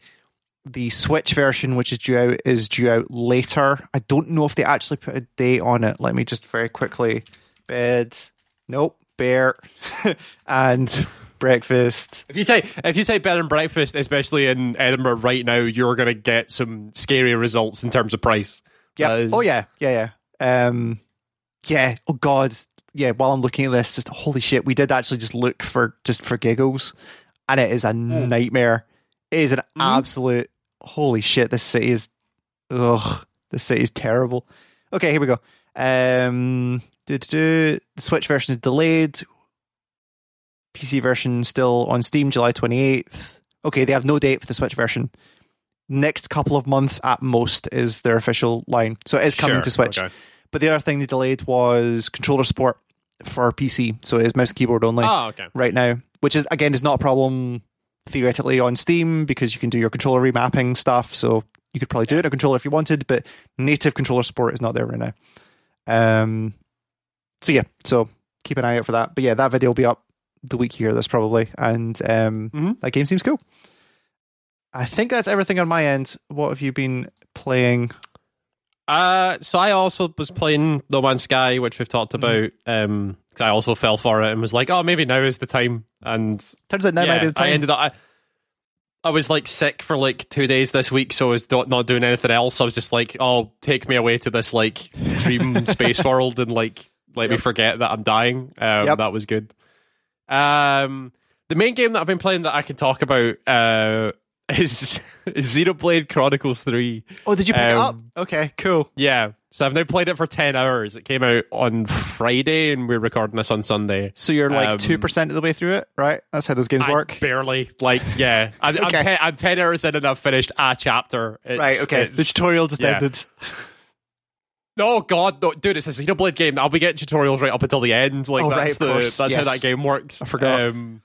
The Switch version, which is due out, is due out later. I don't know if they actually put a date on it. Let me just very quickly. Bed, nope, bear, and breakfast. If you take if you take bed and breakfast, especially in Edinburgh right now, you're gonna get some scary results in terms of price. Yeah. Is- Oh yeah. Yeah. Yeah. Um. Yeah. Oh God. Yeah. While I'm looking at this, just holy shit, we did actually just look for just for giggles, and it is a nightmare. It is an absolute holy shit. This city is. Ugh. This city is terrible. Okay, here we go. Um. Do, do, do. The Switch version is delayed. PC version still on Steam, July 28th. Okay, they have no date for the Switch version. Next couple of months at most is their official line. So it is coming Sure, to Switch. okay. But the other thing they delayed was controller support for PC. So it is mouse keyboard only Oh, okay. right now, which is again is not a problem theoretically on Steam because you can do your controller remapping stuff. So you could probably do it on a controller if you wanted, but native controller support is not there right now. Um. So yeah, so keep an eye out for that. But yeah, that video will be up the week here. This probably, and um, Mhm. that game seems cool. I think that's everything on my end. What have you been playing? Uh, so I also was playing No Man's Sky, which we've talked about. Um, I also fell for it and was like, oh, maybe now is the time. And Turns out now might be the time. I ended up. I, I was like sick for like two days this week, so I was do- not doing anything else. I was just like, "Oh, take me away to this like dream space world and like let me forget that I'm dying." Um, Yep. That was good. Um, the main game that I've been playing that I can talk about uh, is, is Xenoblade Chronicles Three. oh, did you pick it up? um, Okay, cool. Yeah, so I've now played it for ten hours. It came out on Friday, and we're recording this on Sunday. So you're like Um, two percent of the way through it, right? That's how those games I work. barely like yeah. I'm, I'm, ten, I'm ten hours in and I've finished a chapter. It's, right. Okay. it's- The tutorial just yeah. ended. No, God, no, dude, it's a Xenoblade game. I'll be getting tutorials right up until the end. Like Oh, that's right, the that's how that game works. I forgot. Um,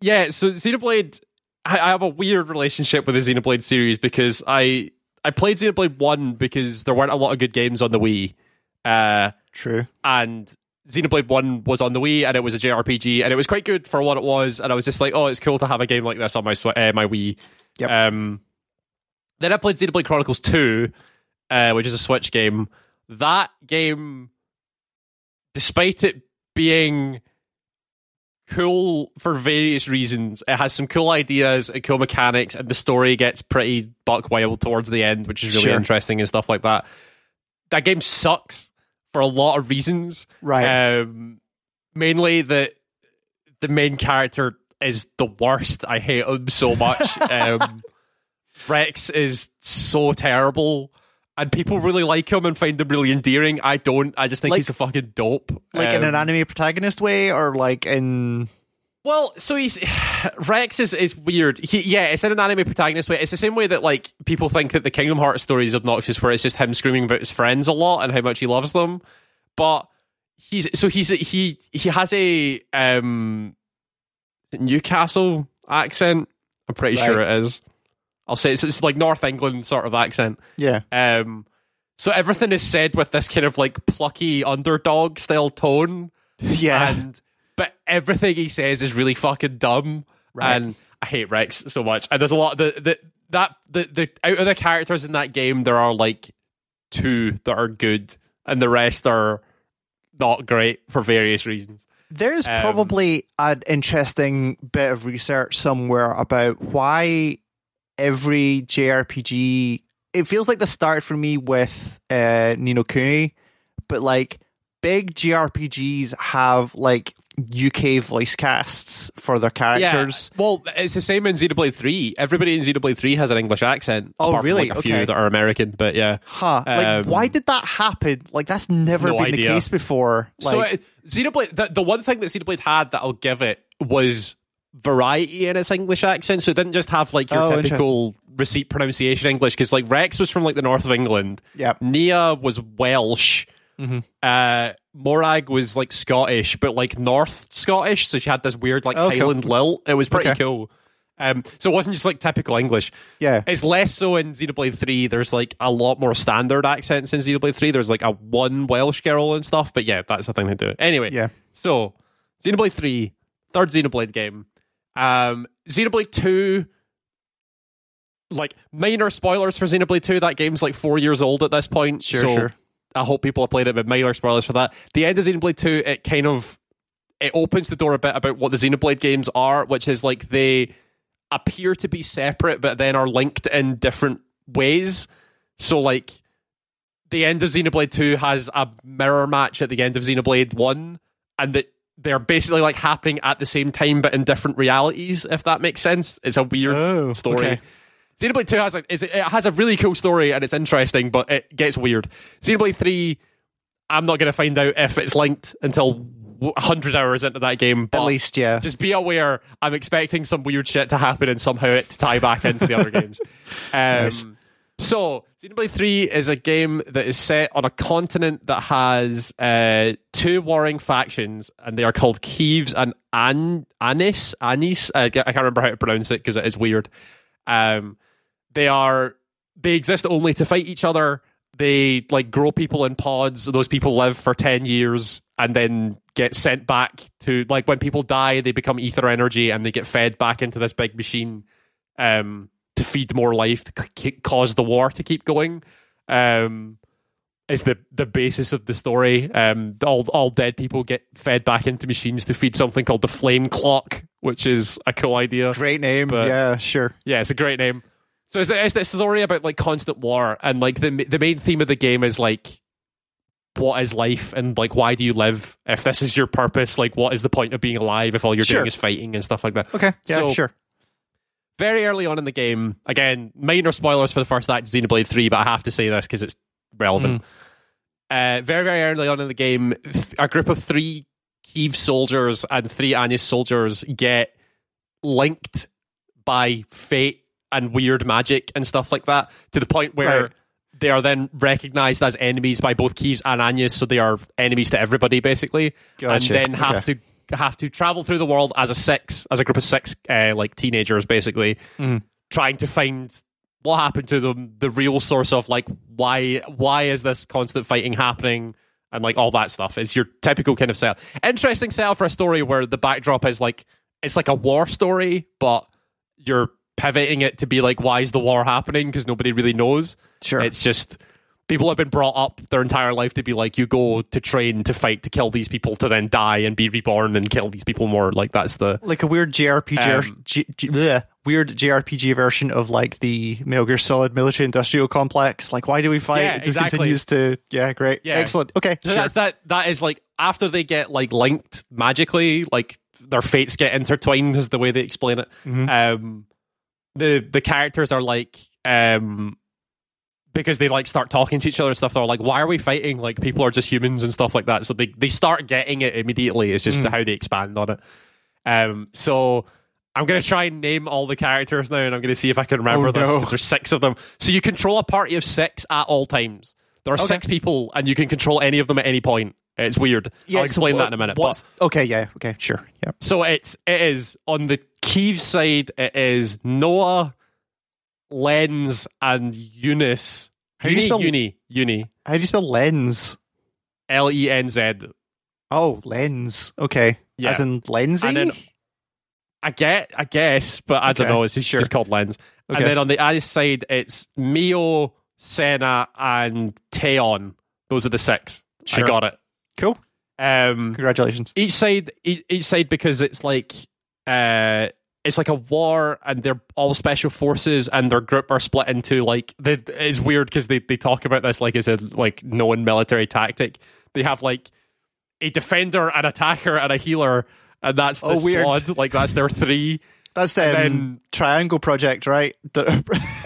yeah, so Xenoblade, I, I have a weird relationship with the Xenoblade series because I I played Xenoblade One because there weren't a lot of good games on the Wii, uh, True. and Xenoblade One was on the Wii and it was a JRPG and it was quite good for what it was. And I was just like, oh, it's cool to have a game like this on my uh, my Wii. Yep. Um, then I played Xenoblade Chronicles Two, uh, which is a Switch game. That game, despite it being cool for various reasons, it has some cool ideas and cool mechanics, and the story gets pretty buck wild towards the end, which is really Sure. interesting and stuff like that. That game sucks for a lot of reasons. Right. Um, mainly that the main character is the worst. I hate him so much. um, Rex is so terrible. And people really like him and find him really endearing. I don't. I just think Like- he's a fucking dope. like in an Um, anime protagonist way, or like in Well, so he's Rex is is weird. He, yeah, it's in an anime protagonist way. It's the same way that like people think that the Kingdom Hearts story is obnoxious, where it's just him screaming about his friends a lot and how much he loves them. But he's so he's he he has a um Newcastle accent. I'm pretty sure it is. I'll say it's, it's like North England sort of accent. yeah. Um, so everything is said with this kind of like plucky underdog style tone Yeah. and but everything he says is really fucking dumb Right. and i hate rex so much and there's a lot the, the that the, the out of the characters in that game there are like two that are good and the rest are not great for various reasons There's Um, probably an interesting bit of research somewhere about why every JRPG. It feels like the start for me with uh, Ni no Kuni, but like big JRPGs have like UK voice casts for their characters. Yeah. Well, it's the same in Xenoblade 3. Everybody in Xenoblade 3 has an English accent. Oh, really? like, a few Okay. that are American, but yeah. Huh? Like, Um, why did that happen? Like, that's never no been idea. the case before. Like, so it, Xenoblade, the, the one thing that Xenoblade had that I'll give it was variety in its English accent. So it didn't just have like your Oh, typical receipt pronunciation English. Because like Rex was from like the north of England. Yep. Nia was Welsh. Mhm. Uh, Morag was like Scottish, but like North Scottish. So she had this weird like Oh, cool. Highland lilt. It was pretty Okay. cool. Um, so it wasn't just like typical English. yeah. It's less so in Xenoblade 3. There's like a lot more standard accents in Xenoblade 3. There's like a one Welsh girl and stuff, but yeah, that's the thing they do. Anyway, Yeah. so Xenoblade 3, third Xenoblade game. Um, Xenoblade 2, like minor spoilers for Xenoblade 2. That game's like four years old at this point. Sure, so sure. I hope people have played it, but minor spoilers for that. The end of Xenoblade 2, it kind of it opens the door a bit about what the Xenoblade games are, which is like they appear to be separate, but then are linked in different ways. So like the end of Xenoblade 2 has a mirror match at the end of Xenoblade 1, and that they're basically like happening at the same time but in different realities, if that makes sense. It's a weird Oh, story. okay. Xenoblade 2 has a, is, it has a really cool story and it's interesting, but it gets weird. Xenoblade 3, I'm not going to find out if it's linked until 100 hours into that game. But At least, yeah. just be aware, I'm expecting some weird shit to happen and somehow it to tie back into the other games. Um, Nice. So, Xenoblade 3 is a game that is set on a continent that has uh, two warring factions, and they are called Keves and An- Anis. Anis. I I can't remember how to pronounce it because it is weird. Um, they are they exist only to fight each other. They like grow people in pods. Those people live for ten years and then get sent back to like when people die, they become ether energy and they get fed back into this big machine um, to feed more life to c- cause the war to keep going. Um, is the the basis of the story. Um, all all dead people get fed back into machines to feed something called the flame clock, which is a cool idea. Great name. But, yeah, sure. Yeah, it's a great name. So it's, it's this story about like constant war, and like the the main theme of the game is like what is life and like why do you live if this is your purpose like what is the point of being alive if all you're Sure. doing is fighting and stuff like that Okay. Yeah, So- sure. Very early on in the game again minor spoilers for the first act of xenoblade 3 but i have to say this because it's relevant uh, very very early on in the game a group of three Kiev soldiers and three Anis soldiers get linked by fate and weird magic and stuff like that to the point where Right. they are then recognized as enemies by both Keves and Anyas, so they are enemies to everybody basically, Gotcha. and then have Okay. to have to travel through the world as a six, as a group of six, uh, like teenagers, basically, Mhm. trying to find what happened to them, the real source of like why why is this constant fighting happening, and like all that stuff. It's your typical kind of setup. Interesting setup for a story where the backdrop is like it's like a war story, but you're pivoting it to be like why is the war happening because nobody really knows. Sure. It's just people have been brought up their entire life to be like you go to train to fight to kill these people to then die and be reborn and kill these people more. Like that's the like a weird JRPG, Um, G, G, bleh, weird JRPG version of like the Metal Gear Solid military industrial complex. Like, why do we fight? Yeah, it just exactly. continues to, yeah, great, Yeah. excellent. Okay, So sure. that's that. That is like after they get like linked magically, like their fates get intertwined. Is the way they explain it. Mhm. Um, the the characters are like um because they like start talking to each other and stuff. They're like, "Why are we fighting? Like people are just humans and stuff like that." So they they start getting it immediately. It's just Mm. how they expand on it. Um, so. I'm gonna try and name all the characters now, and I'm gonna see if I can remember Oh, this. no. There's six of them, so you control a party of six at all times. There are Okay. six people, and you can control any of them at any point. It's weird. Yeah, I'll so explain what- that in a minute. But, okay, yeah, okay, sure, yeah. so it's it is on the Kiev side. It is Noah, Lens, and Eunice. How do you spell- Eunie, Eunie, How do you spell lens? L E N Z. Oh, lens. Okay, Yeah. as in Lenzy. And then- I get, I guess, but I don't know. It's just, sure. just called Lens. Okay. And then on the other side, it's Mio, Sena, and Taion. Those are the six. Sure. I got it. cool. Um, Congratulations. each side each, each side because it's like uh it's like a war and they're all special forces and their group are split into like they, it's weird because they, they talk about this like as a like known military tactic they have like a defender an attacker and a healer and that's oh, the Oh, weird. squad like that's their three That's um, then- Triangle Project, right?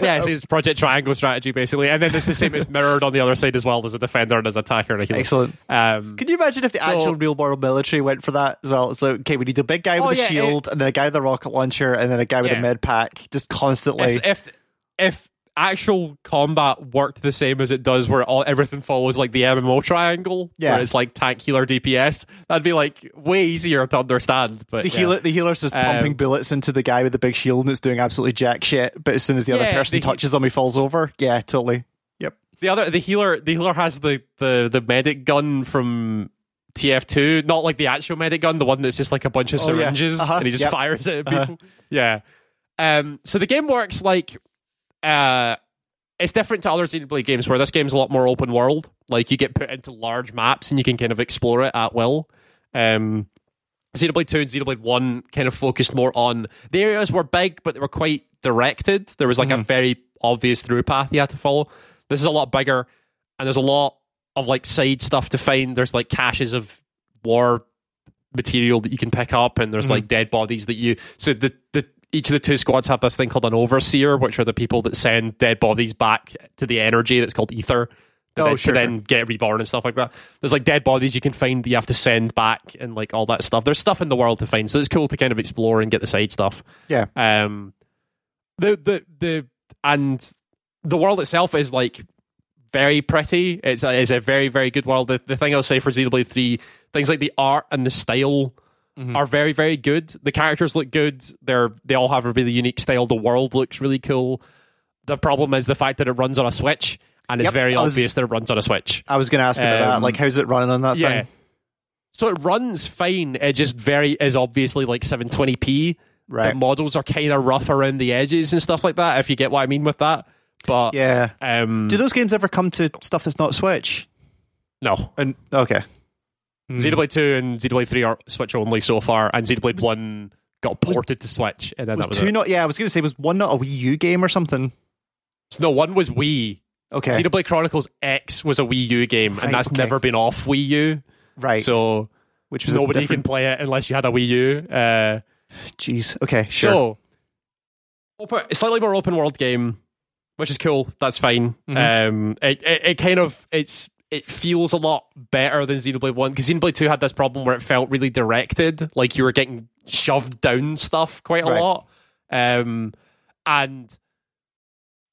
Yeah it's, it's project triangle strategy basically and then it's the same it's mirrored on the other side as well there's a defender and there's an attacker and a healer Excellent. um Can you imagine if the So- actual real world military went for that as well? It's like, okay, we need a big guy with Oh, a yeah, shield, and then a guy with a rocket launcher, and then a guy with Yeah. a med pack, just constantly. if, if if actual combat worked the same as it does where all everything follows like the MMO triangle Yeah. where it's like tank healer DPS that'd be like way easier to understand but the yeah. healer, the healer's just pumping Um, bullets into the guy with the big shield, and it's doing absolutely jack shit. But as soon as the other person the- touches him, he falls over. Yeah, totally. Yep. the other the healer the healer has the the the medic gun from TF2 not like the actual medic gun the one that's just like a bunch of Oh, yeah. syringes Uh-huh. and he just Yep. fires it at Uh-huh. people yeah um so the game works like uh it's different to other Xenoblade games where this game's a lot more open world. Like you get put into large maps and you can kind of explore it at will. Um, Xenoblade 2 and Xenoblade 1 kind of focused more on the areas were big, but they were quite directed. There was like a very obvious through path you had to follow. This is a lot bigger, and there's a lot of like side stuff to find. There's like caches of war material that you can pick up, and there's like dead bodies that you. So the the each of the two squads have this thing called an overseer, which are the people that send dead bodies back to the energy that's called ether. To, Oh, then, sure, to then get reborn and stuff like that. There's like dead bodies you can find that you have to send back and like all that stuff. There's stuff in the world to find, so it's cool to kind of explore and get the side stuff. Yeah. Um, the the the and the world itself is like very pretty. It's a, it's a very very good world. The, the thing I'll say for Xenoblade Three, things like the art and the style are very very good. The characters look good. They're they all have a really unique style. The world looks really cool. The problem is the fact that it runs on a Switch, and it's very was- obvious that it runs on a Switch. I was going to ask about that. Um, Like, how's it running on that Yeah. thing? So it runs fine. It just very is obviously like 720p. Right. The models are kind of rough around the edges and stuff like that. If you get what I mean with that. But Yeah. um, Do those games ever come to stuff that's not Switch? No. And okay. Hmm. Xenoblade 2 and Xenoblade 3 are Switch only so far, and Xenoblade 1 got ported to Switch, and then was that was two it. not? Yeah, I was going to say was one not a Wii U game or something. So no, one was Wii. Okay, Xenoblade Chronicles X was a Wii U game, Right, and that's okay. never been off Wii U. right. So which was nobody can play it unless you had a Wii U. Uh, Jeez. Okay. Sure. So, open, slightly more open world game, which is cool. That's fine. Mhm. Um, it, it it kind of it's it feels a lot better than Xenoblade One because Xenoblade Two had this problem where it felt really directed, like you were getting shoved down stuff quite a Right. lot, um, and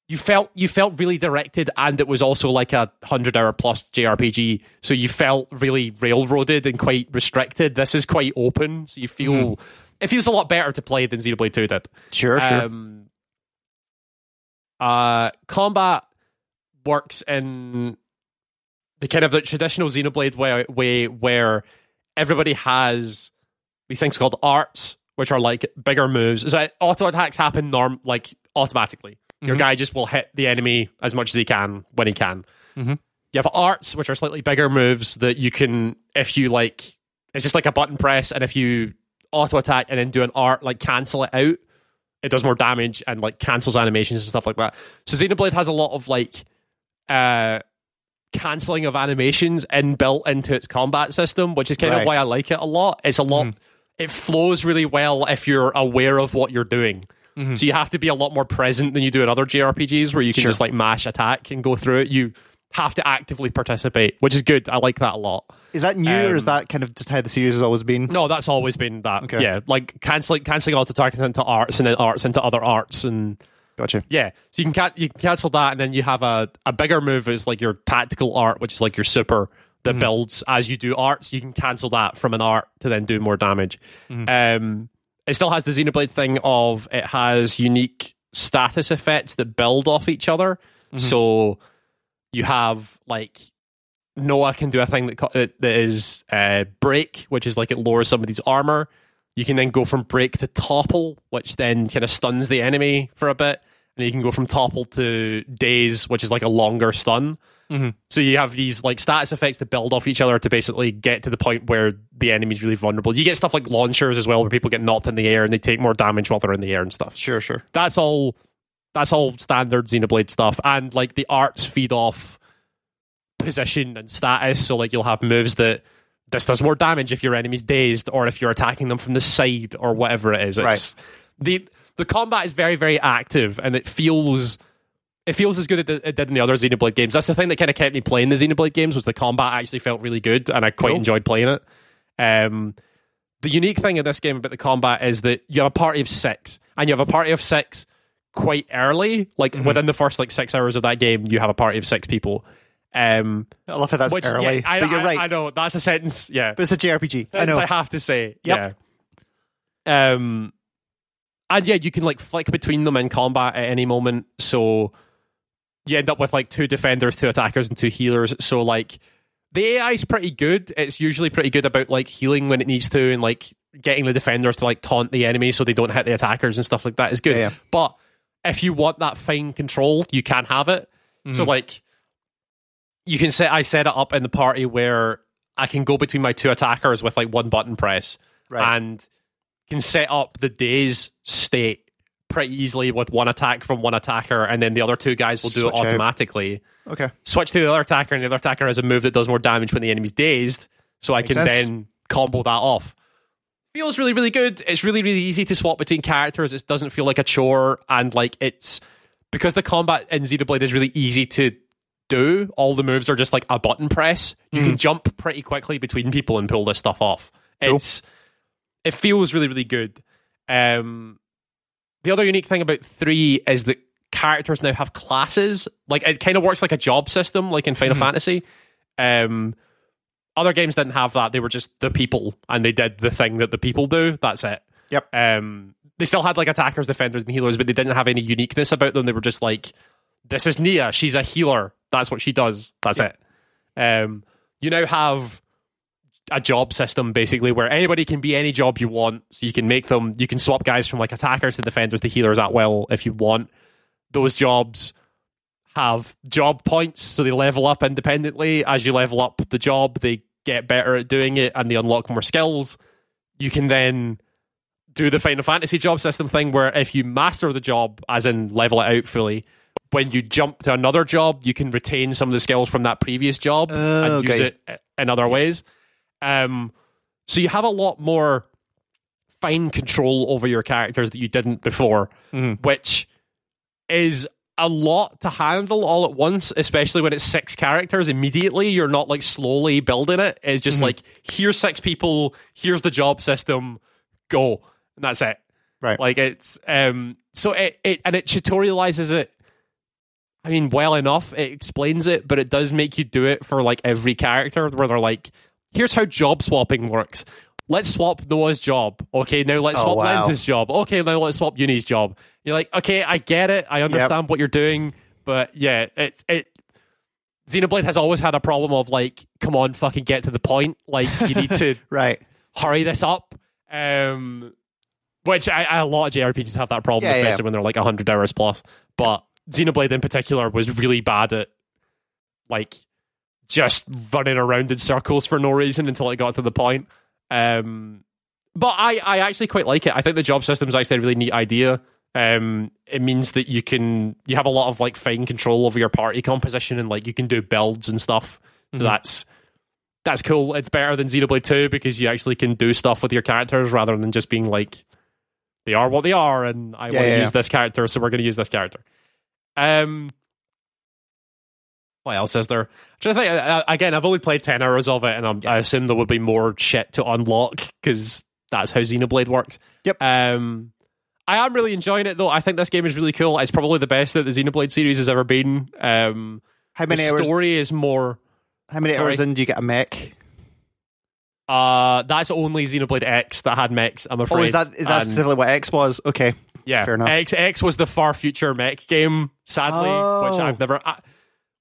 you felt you felt really directed, and it was also like a hundred hour plus JRPG, so you felt really railroaded and quite restricted. This is quite open, so you feel. It feels a lot better to play than Xenoblade 2 did. sure. Sure. Um, uh, combat works in the kind of the traditional Xenoblade way, way where everybody has these things called arts, which are like bigger moves. So auto attacks happen norm like automatically. Your Mhm. guy just will hit the enemy as much as he can when he can. Mhm. You have arts, which are slightly bigger moves that you can, if you like, it's just like a button press, and if you auto attack and then do an art, like cancel it out, it does more damage and like cancels animations and stuff like that. So Xenoblade has a lot of like uh canceling of animations inbuilt into its combat system, which is kind Right. of why I like it a lot. It's a lot Mhm. it flows really well if you're aware of what you're doing. Mhm. So you have to be a lot more present than you do in other JRPGs where you can Sure. just like mash attack and go through it. You have to actively participate, which is good. I like that a lot. is that new or is um, that kind of just how the series has always been? No, that's always been that. Okay. Yeah, like canceling canceling auto targeting into arts and then arts into other arts and Gotcha. yeah. So you can ca- you can cancel that and then you have a, a bigger move is like your tactical art, which is like your super that Mm-hmm. builds as you do arts. You can cancel that from an art to then do more damage. Mm-hmm. Um, it still has the Xenoblade thing of it has unique status effects that build off each other. Mm-hmm. So you have like Noah can do a thing that that that is uh, break, which is like it lowers somebody's armor. You can then go from break to topple, which then kind of stuns the enemy for a bit, you can go from topple to daze, which is like a longer stun. Mhm. So you have these like status effects that build off each other to basically get to the point where the enemy's really vulnerable. You get stuff like launchers as well, where people get knocked in the air and they take more damage while they're in the air and stuff Sure. Sure. that's all that's all standard Xenoblade stuff. And like the arts feed off position and status. So like you'll have moves that this does more damage if your enemy's dazed or if you're attacking them from the side or whatever it is. It's, The the combat is very, very active and it feels it feels as good as it did in the other Xenoblade games. That's the thing that kind of kept me playing the Xenoblade games was the combat actually felt really good and I quite Cool. enjoyed playing it. Um, the unique thing in this game about the combat is that you have a party of six, and you have a party of six quite early. Like Mm-hmm. within the first like six hours of that game, you have a party of six people. Um, I love how that's which early. yeah, I, but you're I- right. I know that's a sentence. Yeah, but it's a JRPG. I know. I have to say. Yep. Yeah. Um, and yeah, you can like flick between them in combat at any moment. So you end up with like two defenders, two attackers, and two healers. So like the AI is pretty good. It's usually pretty good about like healing when it needs to, and like getting the defenders to like taunt the enemy so they don't hit the attackers and stuff like that is good. Yeah, yeah. But if you want that fine control, you can have it. So Mhm. like you can set I set it up in the party where I can go between my two attackers with like one button press Right. and can set up the day's state pretty easily with one attack from one attacker and then the other two guys will do Switch it out. automatically. okay. Switch to the other attacker and the other attacker has a move that does more damage when the enemy's dazed. So I Makes can sense. then combo that off. Feels really, really good. It's really, really easy to swap between characters. It doesn't feel like a chore and like it's because the combat in Xenoblade is really easy to do. All the moves are just like a button press. You can jump pretty quickly between people and pull this stuff off. Cool. It's it feels really, really good. Um, the other unique thing about three is that characters now have classes. Like it kind of works like a job system, like in Final Mhm. Fantasy. Um, other games didn't have that. They were just the people, and they did the thing that the people do. That's it. Yep. Um, they still had like attackers, defenders, and healers, but they didn't have any uniqueness about them. They were just like, "This is Nia. She's a healer. That's what she does. That's Yep. it." Um, you now have a job system basically where anybody can be any job you want. So you can make them, you can swap guys from like attackers to defenders to healers at will if you want. Those jobs have job points, so they level up independently. As you level up the job, they get better at doing it and they unlock more skills. You can then do the Final Fantasy job system thing where if you master the job, as in level it out fully, when you jump to another job, you can retain some of the skills from that previous job oh, and okay. use it in other ways. Um, so you have a lot more fine control over your characters that you didn't before, Mhm. which is a lot to handle all at once, especially when it's six characters immediately. You're not like slowly building it. It's just like, here's six people, here's the job system, go. And that's it. Right. Like it's um so it, it and it tutorializes it I mean well enough. It explains it, but it does make you do it for like every character where they're like, here's how job swapping works. Let's swap Noah's job. Okay, now let's Oh, swap wow. Lenz's job. Okay, now let's swap Eunie's job. You're like, okay, I get it. I understand what you're doing, but yeah, it it Xenoblade has always had a problem of like, come on, fucking get to the point. Like you need to Right. hurry this up. Um, which I, I, a lot of JRPGs have that problem, Yeah, yeah. especially when they're like 100 hours plus. But Xenoblade in particular was really bad at like just running around in circles for no reason until it got to the point. Um, but I, I actually quite like it. I think the job system is actually a really neat idea. Um, it means that you can you have a lot of like fine control over your party composition and like you can do builds and stuff. So Mhm. that's that's cool. It's better than Xenoblade 2 because you actually can do stuff with your characters rather than just being like they are what they are and I Yeah, want to yeah, use yeah. this character, so we're going to use this character. Um, what else is there? To think. uh, Again, I've only played ten hours of it, and I'm, I assume there would be more shit to unlock because that's how Xenoblade works. Yep. Um, I am really enjoying it though. I think this game is really cool. It's probably the best that the Xenoblade series has ever been. Um, How the many hours? story is more. How many hours in do you get a mech? Uh, that's only Xenoblade X that had mechs. I'm afraid. Oh, is that is that And- specifically what X was? Okay. Yeah, Fair enough. X X was the far future mech game, sadly, Oh. which I've never, I,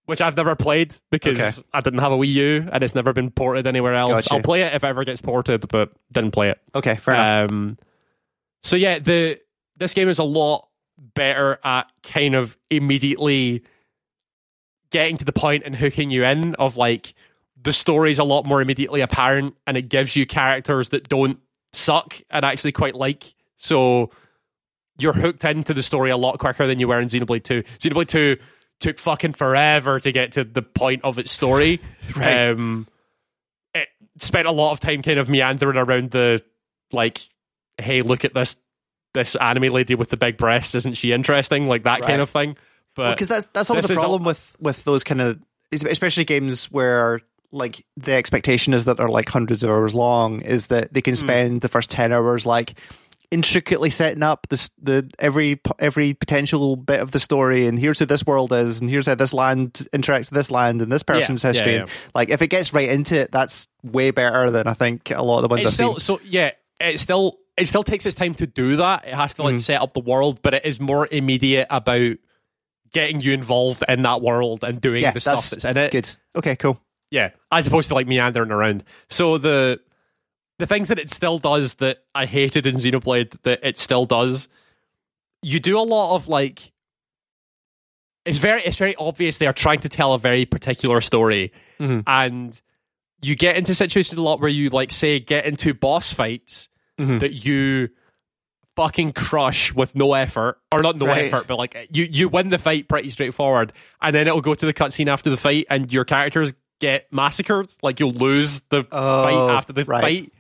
which I've never played because Okay. I didn't have a Wii U and it's never been ported anywhere else. Gotcha. I'll play it if it ever gets ported, but didn't play it. Okay. Fair enough. Um, so yeah, the this game is a lot better at kind of immediately getting to the point and hooking you in. Of like the story's a lot more immediately apparent, and it gives you characters that don't suck and actually quite like. So you're hooked into the story a lot quicker than you were in Xenoblade Two. Xenoblade Two took fucking forever to get to the point of its story. Right. Um, it spent a lot of time kind of meandering around the like, hey, look at this this anime lady with the big breasts, isn't she interesting? Like that kind of thing. But because that's that's always the problem all- with with those kind of especially games where like the expectation is that they're like hundreds of hours long is that they can Hmm. spend the first 10 hours like intricately setting up this the every every potential bit of the story and here's who this world is and here's how this land interacts with this land and this person's yeah, history yeah. And, like if it gets right into it that's way better than i think a lot of the ones it's i've still seen so yeah. It still it still takes its time to do that. It has to like Mhm. set up the world, but it is more immediate about getting you involved in that world and doing yeah the stuff that's that's in it. good okay cool Yeah, as opposed to like meandering around. So the the things that it still does that I hated in Xenoblade that it still does, you do a lot of like it's very it's very obvious they are trying to tell a very particular story. Mhm. And you get into situations a lot where you like say get into boss fights Mhm. that you fucking crush with no effort or not no Right. effort but like you you win the fight pretty straightforward and then it'll go to the cutscene after the fight and your characters get massacred like you'll lose the Oh, fight after the right. fight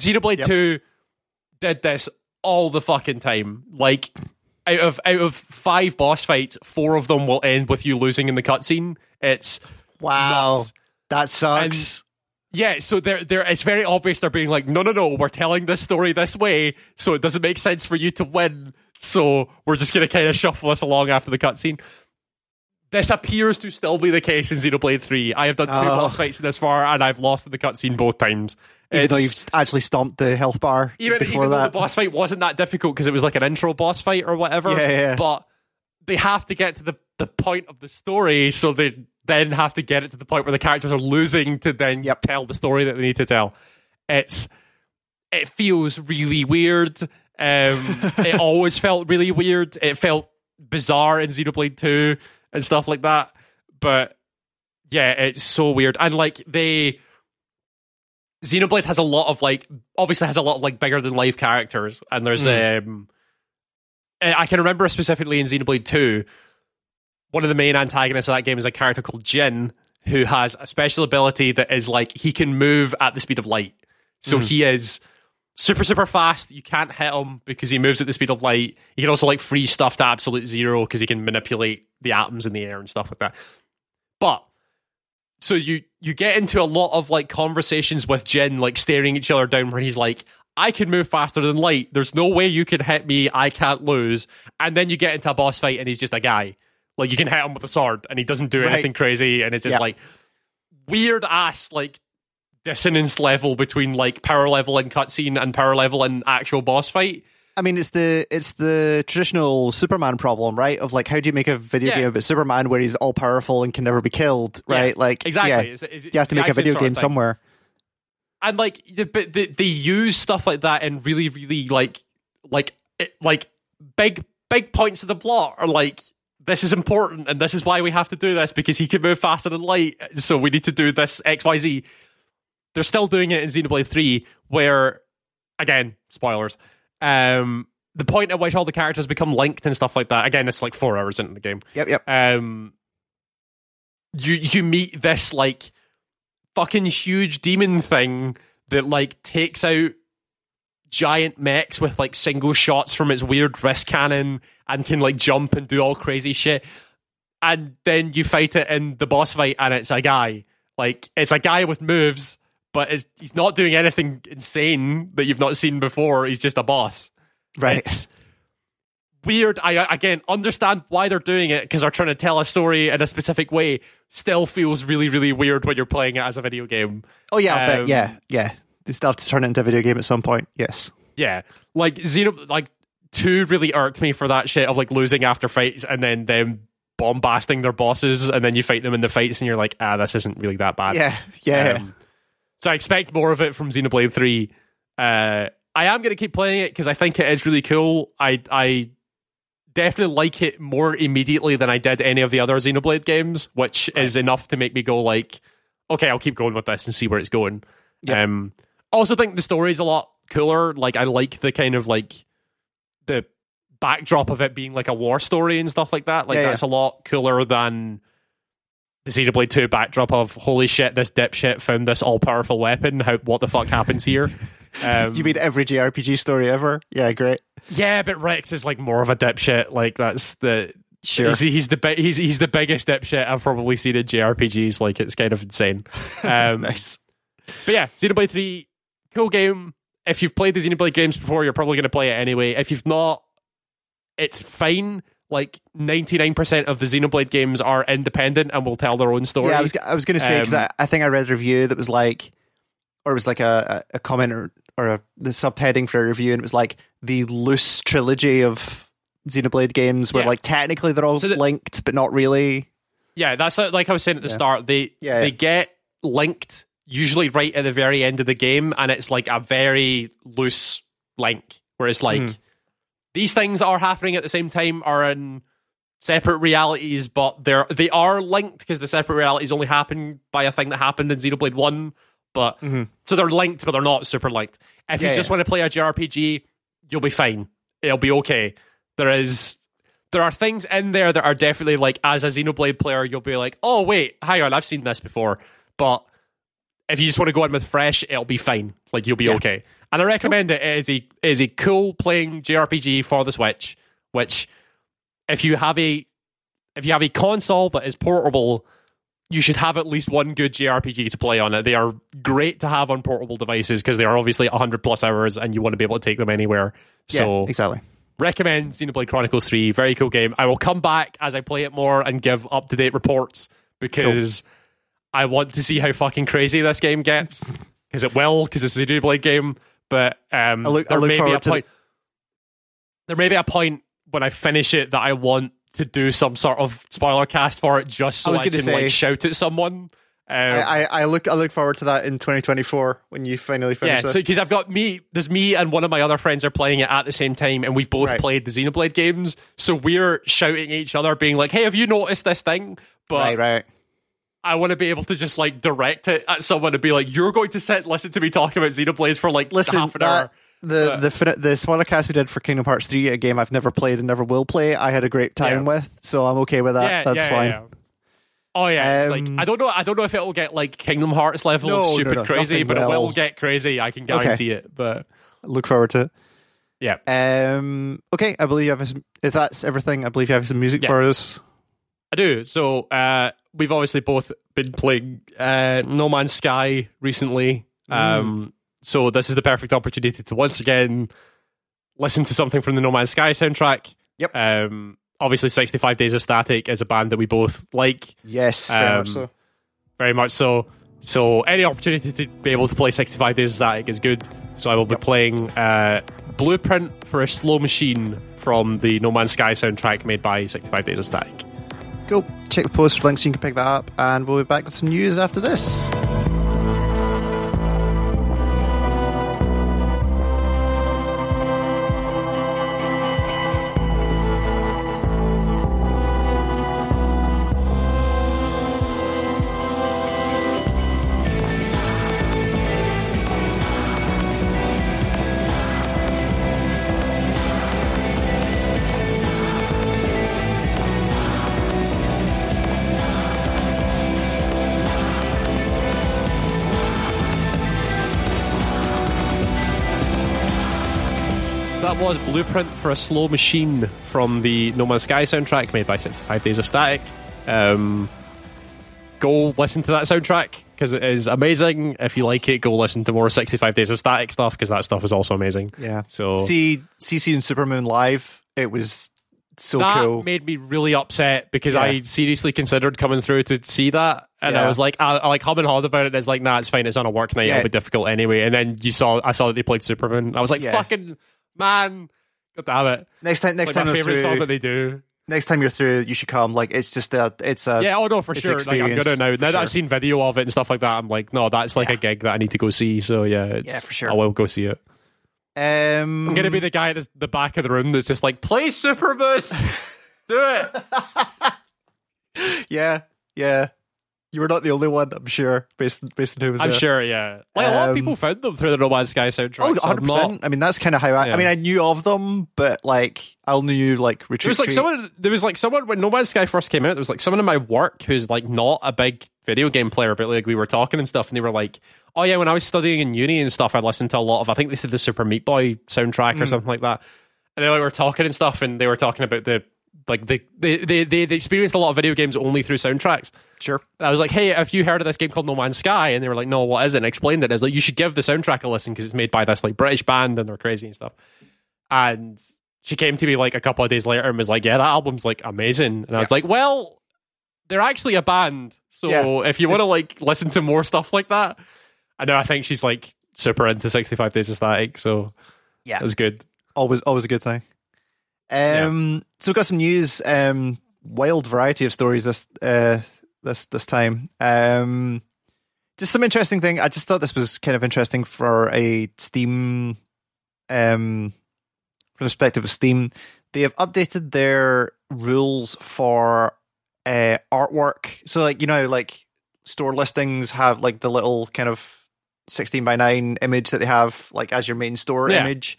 Xenoblade Yep. 2 did this all the fucking time like out of out of five boss fights four of them will end with you losing in the cutscene it's wow nuts. that sucks Yeah, so they're they're it's very obvious they're being like, no, no, no, we're telling this story this way, so it doesn't make sense for you to win. So we're just gonna kind of shuffle us along after the cutscene. This appears to still be the case in Xenoblade 3. I have done two Oh. boss fights in this far, and I've lost in the cutscene both times. even though you've actually stomped the health bar even, before even though that the boss fight wasn't that difficult because it was like an intro boss fight or whatever. Yeah, yeah. But they have to get to the, the point of the story, so they then have to get it to the point where the characters are losing to then Yep. tell the story that they need to tell. It's it feels really weird. Um, it always felt really weird. It felt bizarre in Xenoblade 2. And stuff like that. But yeah, it's so weird. And like they Xenoblade has a lot of like obviously has a lot of like bigger than life characters, and there's mm. um I can remember specifically in Xenoblade 2, one of the main antagonists of that game is a character called Jin, who has a special ability that is like he can move at the speed of light. So mm. he is super, super fast. You can't hit him because he moves at the speed of light. He can also like freeze stuff to absolute zero because he can manipulate the atoms in the air and stuff like that. But so you you get into a lot of like conversations with Jin, like staring each other down, where he's like, I can move faster than light. There's no way you can hit me. I can't lose. And then you get into a boss fight and he's just a guy. Like you can hit him with a sword and he doesn't do right. anything crazy. And it's just like weird ass like dissonance level between like power level and cutscene and power level and actual boss fight. I mean, it's the it's the traditional Superman problem, right? Of like, how do you make a video yeah. game about Superman where he's all powerful and can never be killed, right? Yeah, like, exactly. Yeah, it's, it's, you have to make a video game somewhere and like but they, they use stuff like that in really really like like eh, like big big points of the plot are like this is important and this is why we have to do this because he can move faster than light so we need to do this xyz they're still doing it in xenoblade 3 where again spoilers um the point at which all the characters become linked and stuff like that again it's like four hours into the game yep yep um you you meet this like fucking huge demon thing that like takes out giant mechs with like single shots from its weird wrist cannon and can like jump and do all crazy shit. And then you fight it in the boss fight and it's a guy. Like it's a guy with moves, but he's not doing anything insane that you've not seen before. He's just a boss. Right. It's, weird. I again understand why they're doing it because they're trying to tell a story in a specific way. Still feels really, really weird when you're playing it as a video game. Oh yeah, um, but yeah, yeah. They still have to turn it into a video game at some point. Yes. Yeah, like Xeno, like two really irked me for that shit of like losing after fights and then them bombasting their bosses and then you fight them in the fights and you're like, ah, this isn't really that bad. Yeah, yeah. Um, so I expect more of it from Xenoblade Three. Uh, I am going to keep playing it because I think it is really cool. I I definitely like it more immediately than I did any of the other Xenoblade games, which right. is enough to make me go like, okay, I'll keep going with this and see where it's going. Yep. Um, also think the story is a lot cooler. Like I like the kind of like the backdrop of it being like a war story and stuff like that. Like yeah, that's yeah. a lot cooler than Xenoblade 2 backdrop of holy shit, this dipshit found this all powerful weapon. How what the fuck happens here? Um, you mean every JRPG story ever? Yeah, great. Yeah, but Rex is like more of a dipshit. Like that's the Sure. He's, he's the bi- he's he's the biggest dipshit I've probably seen in JRPGs. Like it's kind of insane. Um, nice. But yeah, Xenoblade Three, cool game. If you've played the Xenoblade games before, you're probably going to play it anyway. If you've not, it's fine. Like ninety nine percent of the Xenoblade games are independent and will tell their own story. Yeah, I was I was going to say because um, I, I think I read a review that was like, or it was like a a comment or or a, the subheading for a review, and it was like the loose trilogy of Xenoblade games, where yeah. like technically they're all so linked, but not really. Yeah, that's like I was saying at the yeah. start. They yeah, they get linked usually right at the very end of the game, and it's like a very loose link where it's like mm. These things are happening at the same time, are in separate realities, but they're they are linked because the separate realities only happen by a thing that happened in Xenoblade One. But mm-hmm. so they're linked, but they're not super linked. If yeah, you just yeah. want to play a JRPG, you'll be fine. It'll be okay. There is there are things in there that are definitely like as a Xenoblade player, you'll be like, oh wait, hang on, I've seen this before. But if you just want to go in with fresh, it'll be fine. Like you'll be yeah. okay. And I recommend it. It is a it is a cool playing JRPG for the Switch. Which, if you have a if you have a console that is portable, you should have at least one good JRPG to play on it. They are great to have on portable devices because they are obviously 100 plus hours and you want to be able to take them anywhere. So yeah, exactly. Recommend Xenoblade Chronicles 3. Very cool game. I will come back as I play it more and give up to date reports because cool. I want to see how fucking crazy this game gets. Because it will, because it's a Xenoblade game. But um, I look, there I may be a point. The- there may be a point when I finish it that I want to do some sort of spoiler cast for it just so I, I can say, like shout at someone. Um, I, I look I look forward to that in 2024 when you finally finish it. yeah, this. so because I've got me, there's me and one of my other friends are playing it at the same time, and we've both Right. played the Xenoblade games. So we're shouting at each other, being like, "Hey, have you noticed this thing?" But right, right. I want to be able to just like direct it at someone and be like, "You're going to sit, listen to me talk about Xenoblade for like Listen, half an hour." the the fin- the spoiler cast we did for Kingdom Hearts 3, a game I've never played and never will play, I had a great time Yeah. with, so I'm okay with that. yeah, That's yeah, fine. yeah. Oh yeah, it's like Um, I don't know. I don't know if it'll get like Kingdom Hearts level No, of stupid no, crazy, nothing but it will. will get crazy. I can guarantee it. But Look forward to it. yeah, Um, okay, I believe you have some, if that's everything, I believe you have some music Yeah. for us. I do. So uh, we've obviously both been playing uh, No Man's Sky recently. Mm. Um, so this is the perfect opportunity to once again listen to something from the No Man's Sky soundtrack. Yep. Um, obviously, 65 Days of Static is a band that we both like Yes, very Um, much so. very much. So, so any opportunity to be able to play 65 Days of Static is good. So I will be playing uh, Blueprint for a Slow Machine from the No Man's Sky soundtrack made by 65 Days of Static. Cool. Check the post for links so you can pick that up, and we'll be back with some news after this. Blueprint for a Slow Machine from the No Man's Sky soundtrack made by 65 Days of Static. Um, go listen to that soundtrack because it is amazing. If you like it, go listen to more 65 Days of Static stuff because that stuff is also amazing. Yeah. So See CC and Supermoon live. It was so cool. that cool. made me really upset because Yeah. I seriously considered coming through to see that, and I was like, I, I like hum and hawed about it. And it's like, nah, it's fine. It's on a work night. Yeah. It'll be difficult anyway. And then you saw, I saw that they played Superman. I was like, Yeah. fucking man, god damn it! next time, next Like time my favorite song that they do. next time you're through, you should come. Like it's just a, it's a, Yeah, oh no, for sure. Like, I'm gonna now. Now that. I've seen video of it and stuff like that, I'm like, no, that's like Yeah. a gig that I need to go see. So yeah, it's, Yeah, for sure. I will go see it. Um, I'm gonna be the guy at the back of the room that's just like, play Superman, do it. yeah, yeah. You were not the only one, I'm sure, based based on who was there. I'm there. sure. Yeah, like a lot of Um, people found them through the No Man's Sky soundtrack. Oh, so I'm 100 not- percent. I mean, that's kind of how I. Yeah. I mean, I knew of them, but like, I only knew like retreat. There was like Street. someone. There was like someone when No Man's Sky first came out. There was like someone in my work who's like not a big video game player, but like we were talking and stuff, and they were like, "Oh yeah, when I was studying in uni and stuff, I listened to a lot of. I think they said the Super Meat Boy soundtrack Hmm. or something like that." And then like, we were talking and stuff, and they were talking about the like the they they they, they experienced a lot of video games only through soundtracks. Sure. And I was like, "Hey, have you heard of this game called No Man's Sky?" And they were like, "No, what is it?" And I explained it. I was like, "You should give the soundtrack a listen because it's made by this like British band and they're crazy and stuff." And she came to me like a couple of days later and was like, "Yeah, that album's like amazing." And I was like, "Well, they're actually a band, so Yeah. if you want to like listen to more stuff like that, I know I think she's like super into 65 Days of Static, so Yeah. that's good." Always, always a good thing. Um, so we've got some news. Um, wild variety of stories this uh this this time. Um, just some interesting thing. I just thought this was kind of interesting for a Steam. Um, from the perspective of Steam, they have updated their rules for uh artwork. So like you know, like store listings have like the little kind of sixteen by nine image that they have like as your main store Yeah. image.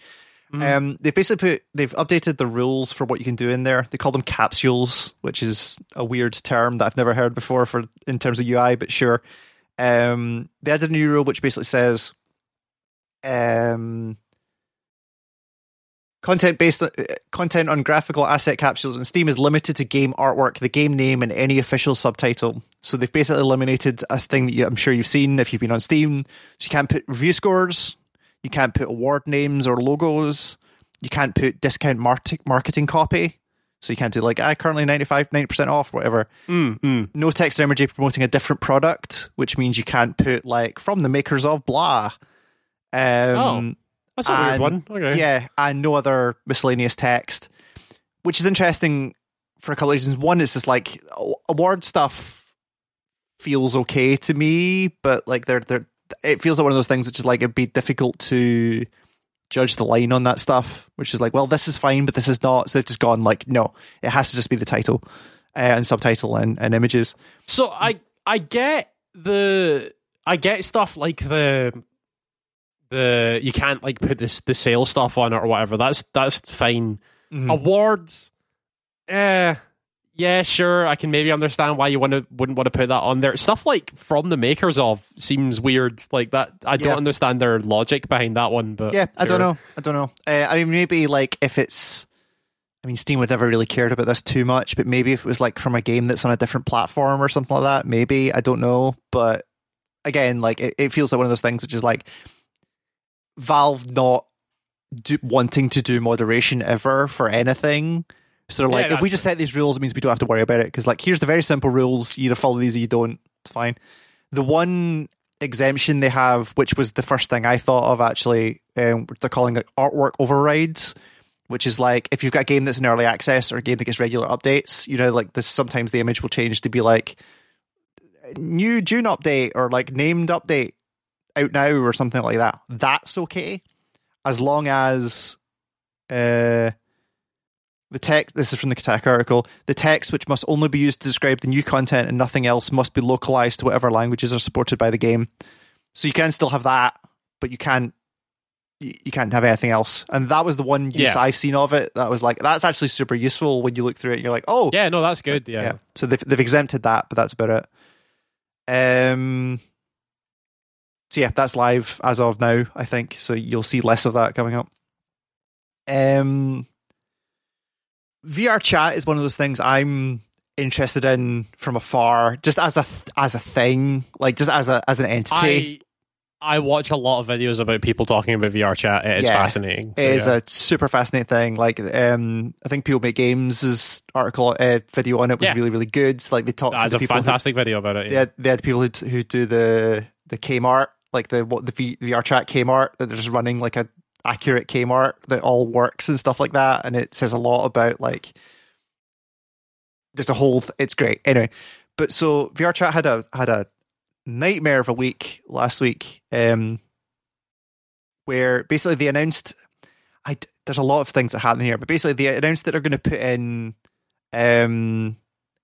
Mhm. Um, they've basically put they've updated the rules for what you can do in there. They call them capsules, which is a weird term that I've never heard before for in terms of UI, but sure. Um, they added a new rule which basically says, um, content based uh, content on graphical asset capsules on Steam is limited to game artwork, the game name, and any official subtitle. So they've basically eliminated a thing that you, I'm sure you've seen if you've been on Steam. So you can't put review scores, you can't put award names or logos. You can't put discount marketing copy. So you can't do like, I currently 95, 90% off, whatever. Mm, mm. No text or imagery promoting a different product, which means you can't put like from the makers of blah. Um, That's a weird And- one. Okay. yeah, and no other miscellaneous text, which is interesting for a couple of reasons. One is just like award stuff feels okay to me, but like they're they're it feels like one of those things which is like it'd be difficult to judge the line on that stuff, which is like, well, this is fine, but this is not. So they've just gone like, no, it has to just be the title uh, and subtitle and, and images. So I I get the I get stuff like the the you can't like put this the sale stuff on it or whatever. That's that's fine. Mm-hmm. Awards, eh, yeah, sure. I can maybe understand why you want to wouldn't want to put that on there. Stuff like from the makers of seems weird. Like that, I don't understand their logic behind that one. But yeah, I don't know. I don't know. Uh, I mean, maybe like if it's. I mean, Steam would never really cared about this too much, but maybe if it was like from a game that's on a different platform or something like that, maybe I don't know. But again, like it, it feels like one of those things which is like Valve not do, wanting to do moderation ever for anything. So they're like, yeah, if we just set these rules, it means we don't have to worry about it. Because like, here's the very simple rules: you either follow these or you don't. It's fine. The one exemption they have, which was the first thing I thought of actually, um, they're calling it artwork overrides, which is like if you've got a game that's in early access or a game that gets regular updates, you know, like this sometimes the image will change to be like new June update or like named update out now or something like that. That's okay as long as uh, the text. This is from the Kotaku article. The text, which must only be used to describe the new content and nothing else, must be localized to whatever languages are supported by the game. So you can still have that, but you can't. You can't have anything else, and that was the one use yeah. I've seen of it. That was like that's actually super useful when you look through it. You're like, oh, yeah, no, that's good. Yeah, yeah. So they've they've exempted that, but that's about it. Um, so yeah, that's live as of now, I think. So you'll see less of that coming up. Um, VR chat is one of those things I'm interested in from afar, just as a as a thing, like just as a as an entity. I, I watch a lot of videos about people talking about VR chat. It is yeah, fascinating. So, it is yeah. a super fascinating thing. Like, um, I think people make games' article uh, video on it was yeah. really really good. Like they talked. That's to a fantastic who, video about it. They had, they had people who who do the the Kmart like the what the v, VR chat Kmart that they're just running like a accurate Kmart that all works and stuff like that, and it says a lot about like there's a whole. Th- it's great anyway. But so VR chat had a had a nightmare of a week last week, um, where basically they announced. I there's a lot of things that happen here, but basically they announced that they're going to put in um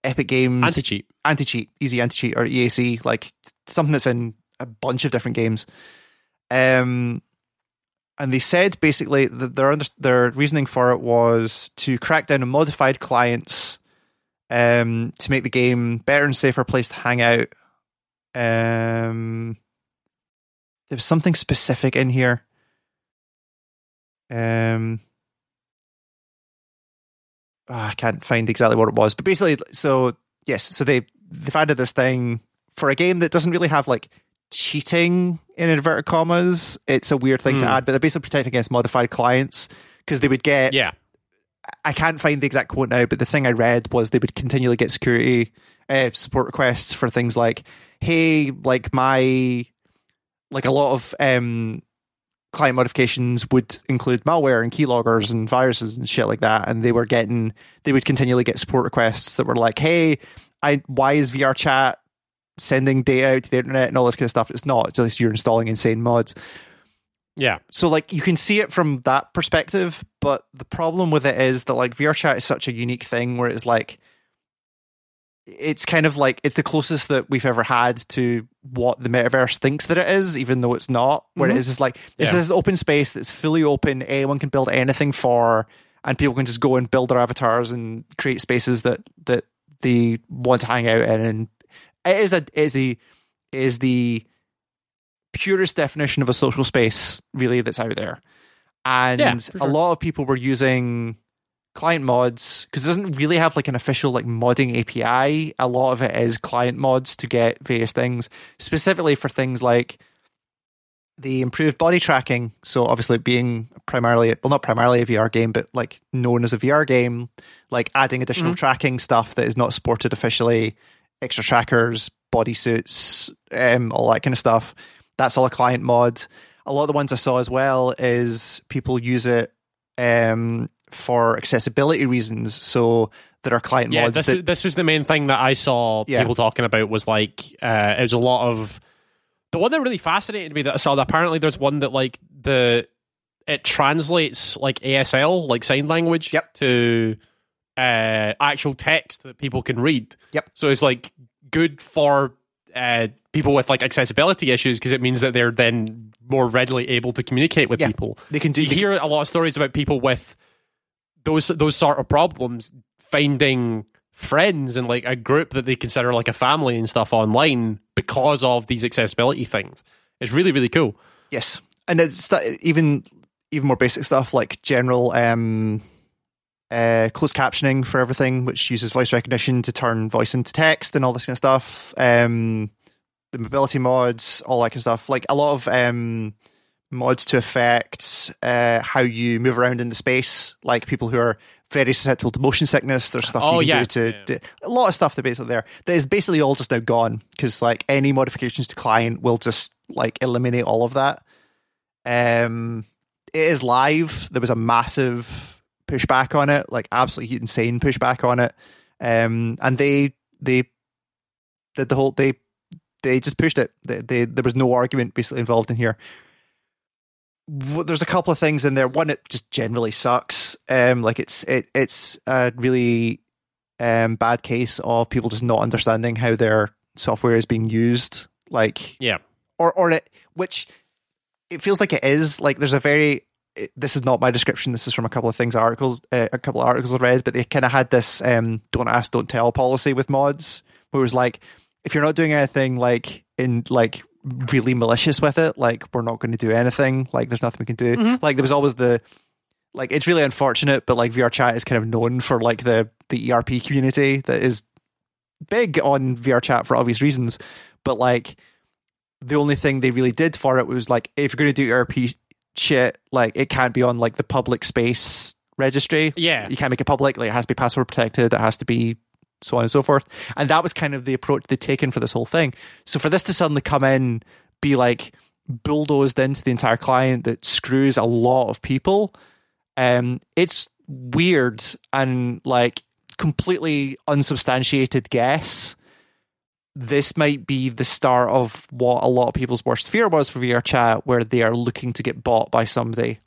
Epic Games anti cheat, anti cheat, easy anti cheat or EAC, like something that's in a bunch of different games. Um, and they said basically that their their reasoning for it was to crack down on modified clients, um, to make the game better and safer place to hang out. Um, there was something specific in here. Um, oh, I can't find exactly what it was, but basically, so yes, so they they've added this thing for a game that doesn't really have like cheating in inverted commas. It's a weird thing mm. to hmm. add, but they're basically protecting against modified clients because they would get. Yeah. I can't find the exact quote now, but the thing I read was they would continually get security uh, support requests for things like, "Hey, like my, like a lot of um, client modifications would include malware and keyloggers and viruses and shit like that," and they were getting, they would continually get support requests that were like, "Hey, I why is VR chat sending data out to the internet and all this kind of stuff. It's not. It's just you're installing insane mods. Yeah. So like you can see it from that perspective, but the problem with it is that like VR chat is such a unique thing where it's like it's kind of like it's the closest that we've ever had to what the metaverse thinks that it is, even though it's not. Where mm-hmm. it is just like it's yeah. this open space that's fully open, anyone can build anything for, and people can just go and build their avatars and create spaces that that they want to hang out in and it is a is a is the purest definition of a social space really that's out there. And yeah, sure. a lot of people were using client mods because it doesn't really have like an official like modding API. A lot of it is client mods to get various things, specifically for things like the improved body tracking. So obviously being primarily well not primarily a VR game, but like known as a VR game, like adding additional mm-hmm. tracking stuff that is not supported officially extra trackers, bodysuits, um, all that kind of stuff. That's all a client mod. A lot of the ones I saw as well is people use it um, for accessibility reasons. So that are client yeah, mods. this, that, this was the main thing that I saw Yeah. people talking about was like uh, it was a lot of the one that really fascinated me that I saw. That apparently there's one that like the it translates like ASL like sign language Yep. to uh, actual text that people can read. Yep. So it's like good for uh, people with like accessibility issues because it means that they're then more readily able to communicate with Yeah. people. they can do. You they can- hear a lot of stories about people with those those sort of problems finding friends and like a group that they consider like a family and stuff online because of these accessibility things. It's really really cool. Yes, and it's even even more basic stuff like general um, uh, closed captioning for everything, which uses voice recognition to turn voice into text and all this kind of stuff. Um, the mobility mods, all that kind of stuff. Like a lot of um, mods to affect uh, how you move around in the space. Like people who are very susceptible to motion sickness. There's stuff Oh, you can yeah. do to Yeah. do- a lot of stuff that basically there that is basically all just now gone because like any modifications to client will just like eliminate all of that. Um, it is live. There was a massive pushback on it, like absolutely insane pushback on it. Um, and they they did the whole they they just pushed it. They, they there was no argument basically involved in here. There's a couple of things in there. One, it just generally sucks. Um, like it's it it's a really um bad case of people just not understanding how their software is being used. Like Yeah. or or it which it feels like it is like there's a very it- this is not my description this is from a couple of things articles uh, a couple of articles i read but they kind of had this um don't ask don't tell policy with mods where it was like if you're not doing anything like in like really malicious with it like we're not going to do anything like there's nothing we can do. Like there was always the like it's really unfortunate but like vr chat is kind of known for like the the erp community that is big on vr chat for obvious reasons but like the only thing they really did for it was like if you're going to do ERP shit, like it can't be on like the public space registry. Yeah. You can't make it public. Like it has to be password protected. It has to be so on and so forth. And that was kind of the approach they'd taken for this whole thing. So for this to suddenly come in, be like bulldozed into the entire client that screws a lot of people, um, it's weird and like completely unsubstantiated guess this might be the start of what a lot of people's worst fear was for VR chat, where they are looking to get bought by somebody.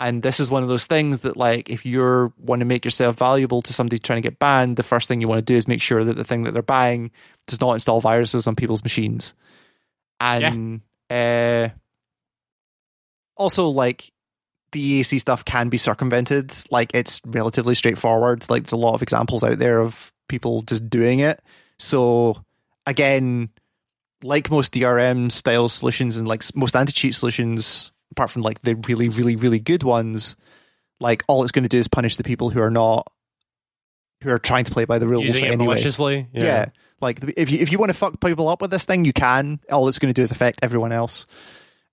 And this is one of those things that, like, if you want to make yourself valuable to somebody trying to get banned, the first thing you want to do is make sure that the thing that they're buying does not install viruses on people's machines. And uh, also, like, the EAC stuff can be circumvented. Like, it's relatively straightforward. Like, there's a lot of examples out there of people just doing it. So, again, like most DRM style solutions and like most anti cheat solutions, apart from like the really, really, really good ones, like all it's going to do is punish the people who are not who are trying to play by the rules Using anyway. maliciously. Yeah. Like if you if you want to fuck people up with this thing, you can. All it's going to do is affect everyone else.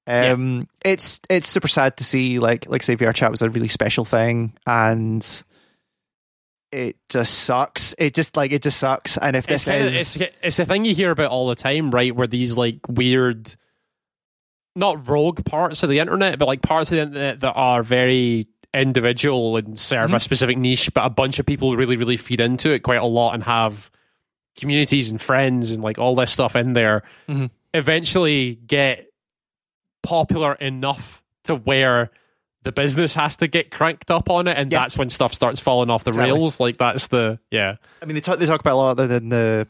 Um, it's it's super sad to see like like say VR chat was a really special thing, and it just sucks. It just like it just sucks. And if It's, this kinda- is it's, it's the thing you hear about all the time, right? Where these like weird, not rogue parts of the internet, but like parts of the internet that are very individual and serve Mm-hmm. a specific niche, but a bunch of people really, really feed into it quite a lot and have communities and friends and like all this stuff in there. Mhm. Eventually get popular enough to where the business has to get cranked up on it, and Yeah. that's when stuff starts falling off the Exactly. rails. Like that's the yeah. I mean, they talk they talk about a lot in the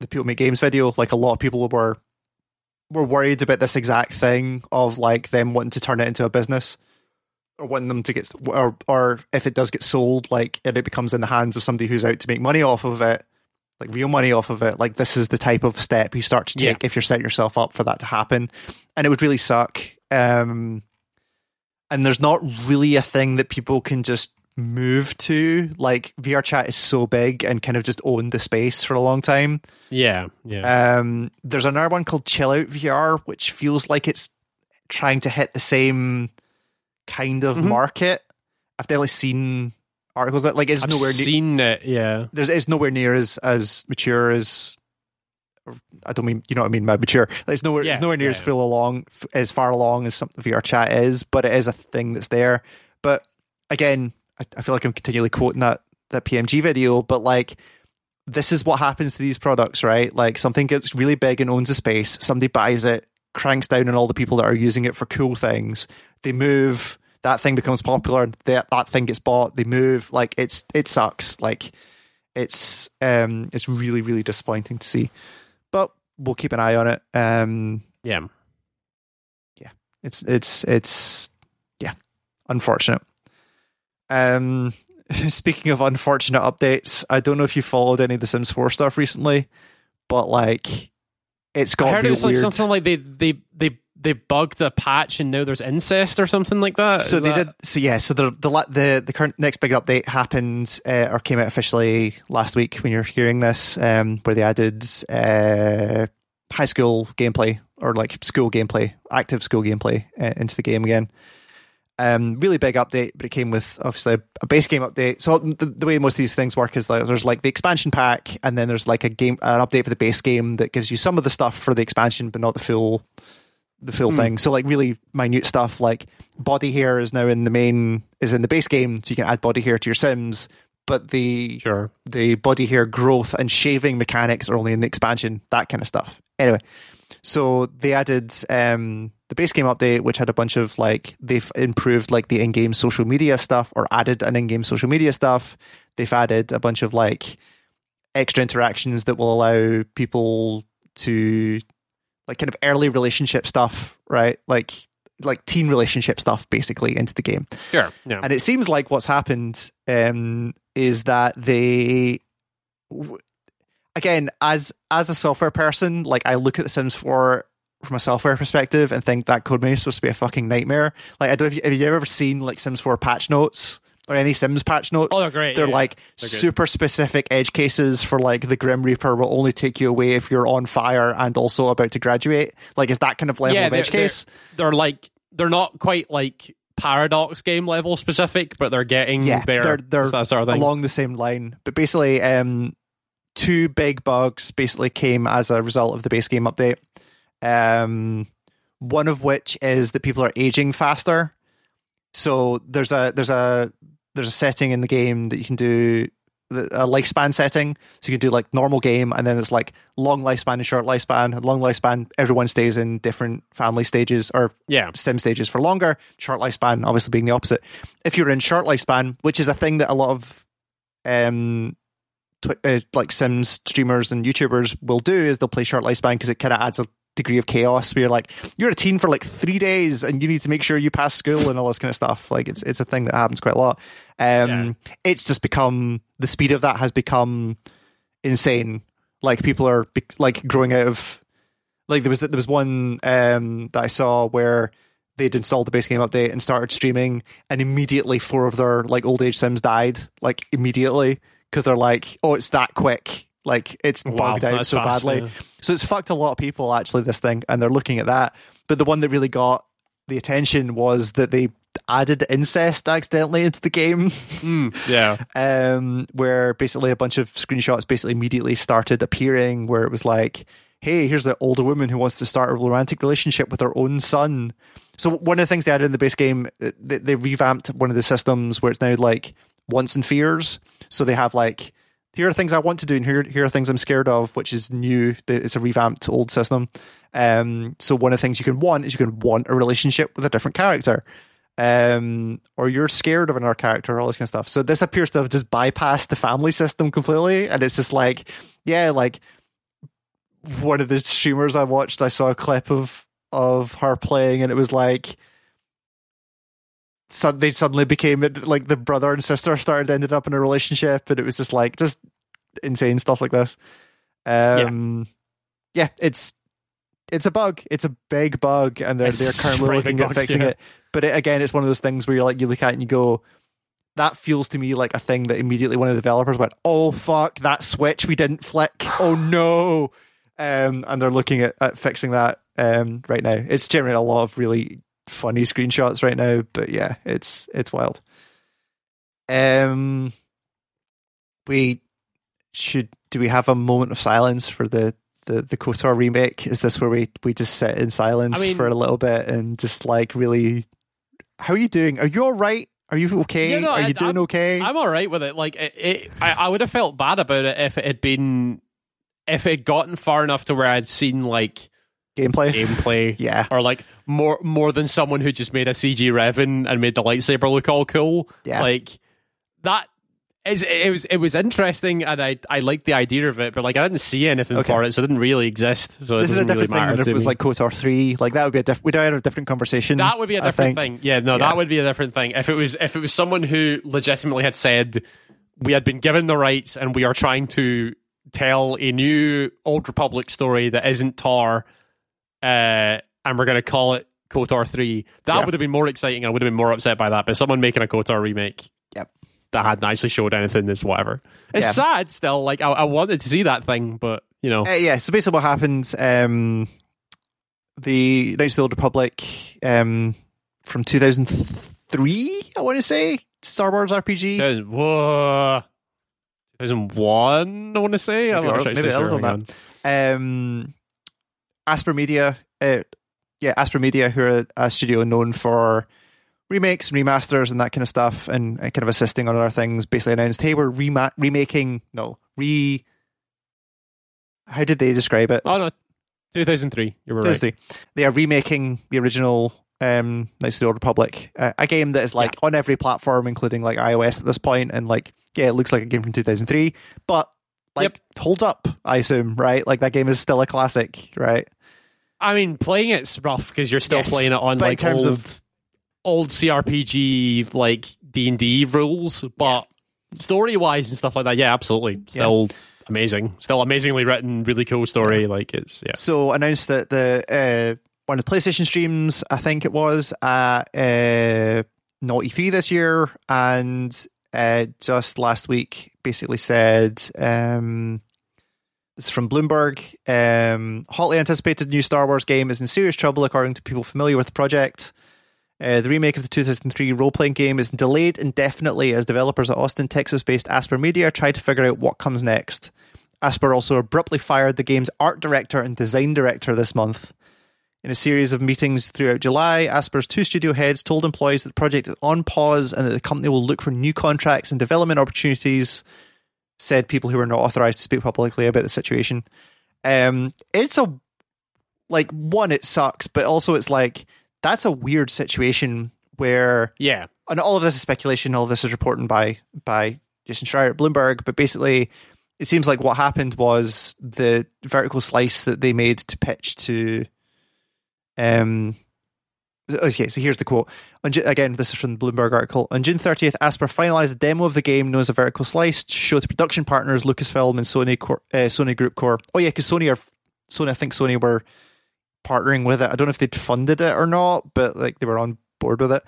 the people make games video. Like a lot of people were were worried about this exact thing of like them wanting to turn it into a business or wanting them to get or or if it does get sold, like and it becomes in the hands of somebody who's out to make money off of it, like real money off of it. Like this is the type of step you start to Yeah. take if you're setting yourself up for that to happen, and it would really suck. Um, and there's not really a thing that people can just move to. Like VR chat is so big and kind of just owned the space for a long time. Yeah, yeah. Um, there's another one called Chill Out VR, which feels like it's trying to hit the same kind of Mhm. market. I've definitely seen articles that like it's I've nowhere near seen it. Yeah, there's it's nowhere near as as mature as I don't mean you know what I mean mature. It's nowhere Yeah, it's nowhere near yeah, as full along as far along as some VR chat is, but it is a thing that's there. But again, I, I feel like I'm continually quoting that that PMG video, but like this is what happens to these products, right? Like something gets really big and owns a space, somebody buys it, cranks down on all the people that are using it for cool things. They move, that thing becomes popular, that that thing gets bought, they move. Like it's it sucks. Like it's um it's really, really disappointing to see. We'll keep an eye on it. Um yeah. Yeah. It's it's it's yeah, unfortunate. Um speaking of unfortunate updates, I don't know if you followed any of the Sims 4 stuff recently, but like it's got I heard it was like weird... something like they they they they bugged a patch and now there's incest or something like that. So Is they that... did. So yeah. So the the the, the current next big update happened uh, or came out officially last week when you're hearing this, um, where they added uh, high school gameplay or like school gameplay, active school gameplay uh, into the game again. Um, really big update, but it came with obviously a, base game update. So the, the, way most of these things work is like there's like the expansion pack, and then there's like a game an update for the base game that gives you some of the stuff for the expansion, but not the full the full mm. thing. So like really minute stuff like body hair is now in the main is in the base game, so you can add body hair to your Sims. But the sure. the body hair growth and shaving mechanics are only in the expansion, that kind of stuff. Anyway, so they added um, the base game update, which had a bunch of like they've improved like the in-game social media stuff or added an in-game social media stuff. They've added a bunch of like extra interactions that will allow people to like kind of early relationship stuff, right? Like like teen relationship stuff basically into the game. Sure. Yeah. And it seems like what's happened um, is that they again as as a software person, like I look at the Sims 4 from a software perspective and think that code is supposed to be a fucking nightmare. Like I don't know if you, have you ever seen like Sims 4 patch notes or any Sims patch notes. Oh, they're great. They're yeah, like they're super specific edge cases for like the Grim Reaper will only take you away if you're on fire and also about to graduate. Like is that kind of level yeah, of edge case? They're, they're like they're not quite like paradox game level specific, but they're getting yeah, there. They're, they're that sort of thing. along the same line. But basically, um, two big bugs basically came as a result of the base game update. Um, one of which is that people are aging faster. So there's a there's a there's a setting in the game that you can do a lifespan setting. So you can do like normal game, and then it's like long lifespan and short lifespan. long lifespan, everyone stays in different family stages or yeah. sim stages for longer. Short lifespan, obviously being the opposite. If you're in short lifespan, which is a thing that a lot of um tw- uh, like Sims streamers and YouTubers will do, is they'll play short lifespan because it kind of adds a degree of chaos where you're like you're a teen for like three days and you need to make sure you pass school and all this kind of stuff. Like it's it's a thing that happens quite a lot. Um yeah. it's just become the speed of that has become insane. Like people are like growing out of like there was there was one um that i saw where they'd installed the base game update and started streaming and immediately four of their like old age sims died like immediately because they're like oh it's that quick like it's wow, bugged out so fast, badly. Yeah. So it's fucked a lot of people actually, this thing, and they're looking at that. But the one that really got the attention was that they added incest accidentally into the game. Mm, yeah. um, where basically a bunch of screenshots basically immediately started appearing where it was like, hey, here's the older woman who wants to start a romantic relationship with her own son. So one of the things they added in the base game, they, they revamped one of the systems where it's now like wants and fears. So they have like here are things I want to do, and here here are things I'm scared of, which is new. It's a revamped old system. Um, so one of the things you can want is you can want a relationship with a different character, um, or you're scared of another character, all this kind of stuff. So this appears to have just bypassed the family system completely, and it's just like, yeah, like one of the streamers I watched, I saw a clip of of her playing, and it was like so they suddenly became like the brother and sister started ended up in a relationship and it was just like just insane stuff like this. Um yeah, yeah it's it's a bug. It's a big bug and they're it's they're currently looking at fixing yeah. it. But it, again it's one of those things where you're like you look at it and you go that feels to me like a thing that immediately one of the developers went oh fuck that switch we didn't flick. Oh no um, and they're looking at, at fixing that um, right now. It's generating a lot of really funny screenshots right now, but yeah, it's it's wild. Um, we should do we have a moment of silence for the the the KOTOR remake? Is this where we we just sit in silence I mean, for a little bit and just like really? How are you doing? Are you all right? Are you okay? Yeah, no, Are you I- doing I'm- okay? I'm all right with it. Like, it, it, I, I would have felt bad about it if it had been, if it had gotten far enough to where I'd seen like Gameplay. gameplay, Yeah. or like more more than someone who just made a CG Revan and made the lightsaber look all cool. Yeah. like that. Is, it was it was interesting and I I liked the idea of it, but like I didn't see anything Okay. for it, so it didn't really exist. So it This is a doesn't really different thing if it was me. like KOTOR three. Like that would be a diff- we'd have a different conversation. That would be a different thing. Yeah, no, Yeah. that would be a different thing. If it was if it was someone who legitimately had said we had been given the rights and we are trying to tell a new Old Republic story that isn't Tar, uh, and we're going to call it KOTOR three, that Yeah. would have been more exciting. I would have been more upset by that. But someone making a KOTOR remake. Yep. That hadn't actually showed anything is whatever. It's Yeah. sad still. Like I, I wanted to see that thing, but you know, Uh, yeah, so basically what happened, um, the Knights of the Old Republic um, from 2003, I want to say, Star Wars RPG. 2000 whoa, 2001, I want to say. I'm Maybe not early- sure. maybe sure. earlier than Hang on. um, Aspyr Media, uh, yeah, Aspyr Media, who are a studio known for remakes and remasters and that kind of stuff, and, kind of assisting on other things, basically announced, "Hey, we're rema- remaking, no, re." How did they describe it? Oh no, 2003. You were right. Thursday. They are remaking the original um, Knights of the Old Republic, uh, a game that is like on every platform, including like iOS at this point, and like yeah, it looks like a game from 2003, but like Yep. holds up, I assume, right? Like that game is still a classic, right? I mean, playing it's rough because you're still Yes, playing it on like terms old, of- old CRPG like D and D rules, but story wise and stuff like that, yeah, absolutely, still amazing, still amazingly written, really cool story. Like it's yeah, So announced that the uh, one of the PlayStation streams, I think it was at uh, Naughty Three this year, and uh, just last week, basically said um, this is from Bloomberg. Um, hotly anticipated new Star Wars game is in serious trouble, according to people familiar with the project. Uh, the remake of the 2003 role playing game is delayed indefinitely as developers at Austin, Texas based Aspyr Media try to figure out what comes next. Aspyr also abruptly fired the game's art director and design director this month. In a series of meetings throughout July, Aspyr's two studio heads told employees that the project is on pause and that the company will look for new contracts and development opportunities, said people who were not authorized to speak publicly about the situation. Um, it's a, like, one, it sucks, but also it's like, that's a weird situation where yeah, and all of this is speculation. All of this is reported by by Jason Schreier at Bloomberg. But basically, it seems like what happened was the vertical slice that they made to pitch to. Um. Okay, so here's the quote. On, again, this is from the Bloomberg article. On June 30th, Aspyr finalized the demo of the game known as a vertical slice to show to production partners Lucasfilm and Sony Cor- uh, Sony Group Core. Oh yeah, because Sony are Sony. I think Sony were partnering with it. I don't know if they'd funded it or not, but like they were on board with it.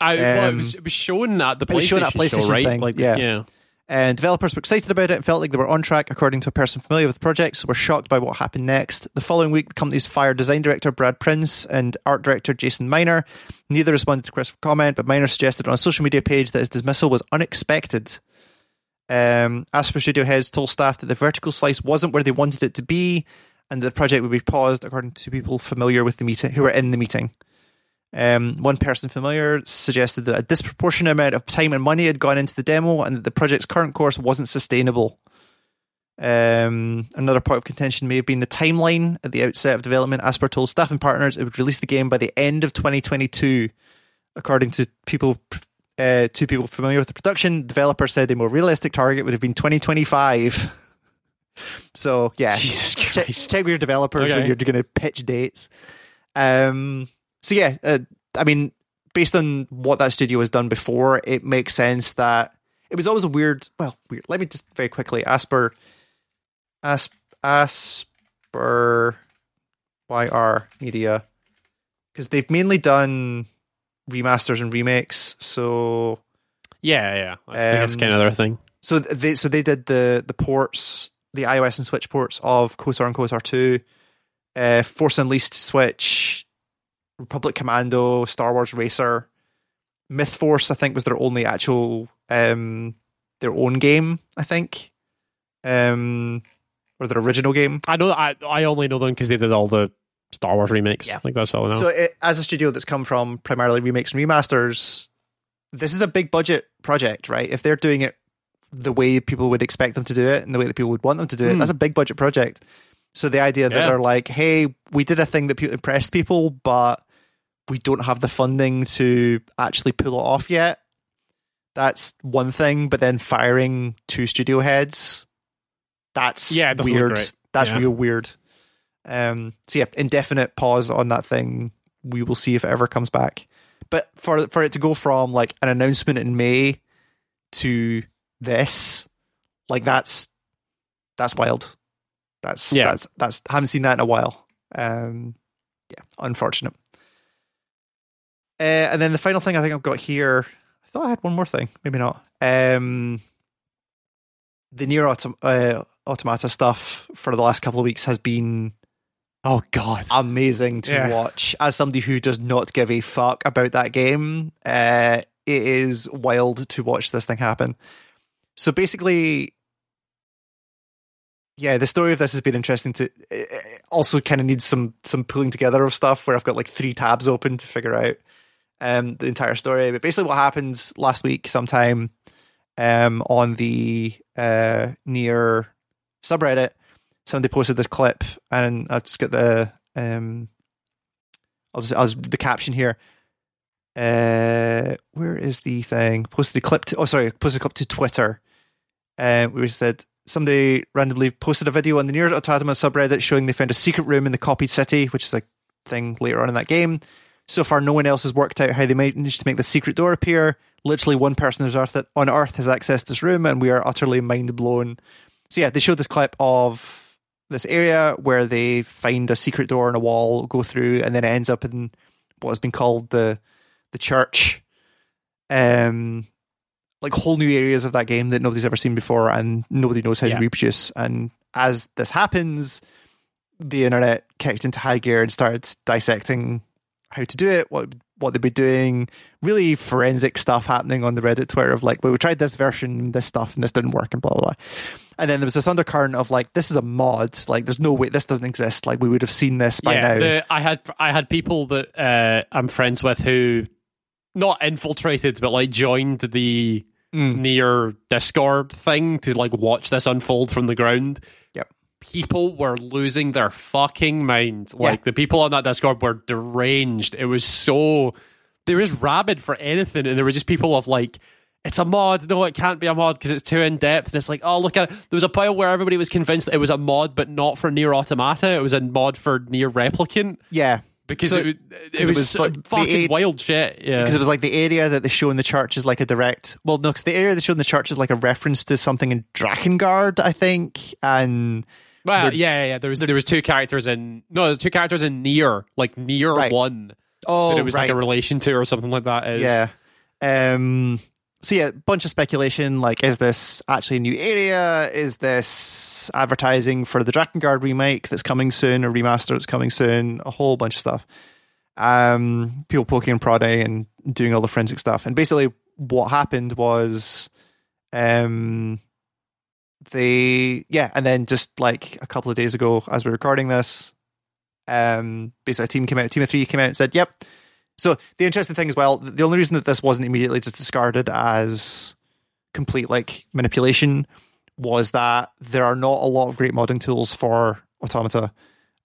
I well, it Um, was it was shown at the it was shown at PlayStation show, right? thing, Like yeah. yeah. And developers were excited about it and felt like they were on track, according to a person familiar with the project, so were shocked by what happened next. The following week, the company's fired design director Brad Prince and art director Jason Minor. Neither responded to requests for comment, but Minor suggested on a social media page that his dismissal was unexpected. Um, Aspyr Studio heads told staff that the vertical slice wasn't where they wanted it to be, and the project would be paused, according to people familiar with the meeting who were in the meeting. Um, one person familiar suggested that a disproportionate amount of time and money had gone into the demo and that the project's current course wasn't sustainable. Um, another point of contention may have been the timeline at the outset of development. Aspyr told staff and partners it would release the game by the end of 2022. According to people, uh, two people familiar with the production, developer said a more realistic target would have been 2025. so yeah, check, check with your developers when you're going to pitch dates. Um, so yeah, uh, I mean, based on what that studio has done before, it makes sense that it was always a weird. Well, weird. Let me just very quickly Aspyr, Asp, Aspyr, YR Media, because they've mainly done remasters and remakes. So Yeah, yeah. I think that's Um, kind of their thing. so they so they did the the ports, the iOS and Switch ports of KOTOR and KOTOR two, uh, Force Unleashed Switch, Republic Commando, Star Wars Racer, Myth Force. I think was their only actual um their own game. I think, um, or their original game. I know. I I only know them because they did all the Star Wars remakes. Yeah. Like that's all I know. So it, as a studio that's come from primarily remakes and remasters, this is a big budget project, right? If they're doing it the way people would expect them to do it and the way that people would want them to do it, Hmm. that's a big budget project. So the idea that Yeah. they're like, hey, we did a thing that impressed people, but we don't have the funding to actually pull it off yet. That's one thing, but then firing two studio heads, that's Yeah, it doesn't look weird. That's Yeah. real weird. Um, so yeah, indefinite pause on that thing. We will see if it ever comes back. But for for it to go from like an announcement in May to this, like that's that's wild. That's Yeah. that's that's haven't seen that in a while. Um, yeah, unfortunate. Uh, and then the final thing I think I've got here, I thought I had one more thing, maybe not. Um, the NieR autom- uh, automata stuff for the last couple of weeks has been Oh God. amazing to Yeah. watch. As somebody who does not give a fuck about that game, uh, it is wild to watch this thing happen. So basically, yeah, the story of this has been interesting. To it it also kind of needs some some pulling together of stuff where I've got like three tabs open to figure out um, the entire story. But basically, what happens last week, sometime um, on the uh, NieR subreddit, somebody posted this clip, and I've just got the um, I'll just, I'll just the caption here. Uh, where is the thing? Posted a clip to oh sorry, posted a clip to Twitter. Uh, we said somebody randomly posted a video on the NieR Automata subreddit showing they found a secret room in the copied city, which is a thing later on in that game. So far, no one else has worked out how they managed to make the secret door appear. Literally, one person on Earth, has accessed this room, and we are utterly mind blown. So yeah, they showed this clip of this area where they find a secret door in a wall, go through, and then it ends up in what has been called the the church. Um, like whole new areas of that game that nobody's ever seen before, and nobody knows how Yeah. to reproduce. And as this happens, the internet kicked into high gear and started dissecting how to do it, what what they'd be doing, really forensic stuff happening on the Reddit Twitter of like, well, we tried this version, this stuff, and this didn't work, and blah blah blah. And then there was this undercurrent of like, this is a mod, like there's no way this doesn't exist, like we would have seen this by yeah, now. the, I had I had people that uh, I'm friends with who not infiltrated, but like joined the Mm. NieR Discord thing to like watch this unfold from the ground. Yep. People were losing their fucking mind. Like the people on that Discord were deranged. It was so they were just rabid for anything, and there were just people of like. It's a mod. No, it can't be a mod because it's too in depth. And it's like, oh, look at it. There was a pile where everybody was convinced that it was a mod, but not for NieR Automata. It was a mod for NieR Replicant yeah, because So- it, it, it was, was like the fucking eight- wild shit. Yeah, because it was like the area that they show in the church is like a direct. Well, no, because the area they show in the church is like a reference to something in Drakengard, I think, and well, they're- yeah, yeah, yeah. There was there was two characters in no, two characters in NieR, like NieR Right. one oh, that it was right. like a relation to or something like that. Is, Yeah. Um so yeah, bunch of speculation like is this actually a new area? Is this advertising for the Dragon Drakengard remake that's coming soon, a remaster that's coming soon, a whole bunch of stuff. Um people poking and prodding and doing all the forensic stuff. And basically what happened was um they yeah, and then just like a couple of days ago as we're recording this, um basically a team came out, a team of three came out and said, Yep, so the interesting thing as well, the only reason that this wasn't immediately just discarded as complete like manipulation was that there are not a lot of great modding tools for automata.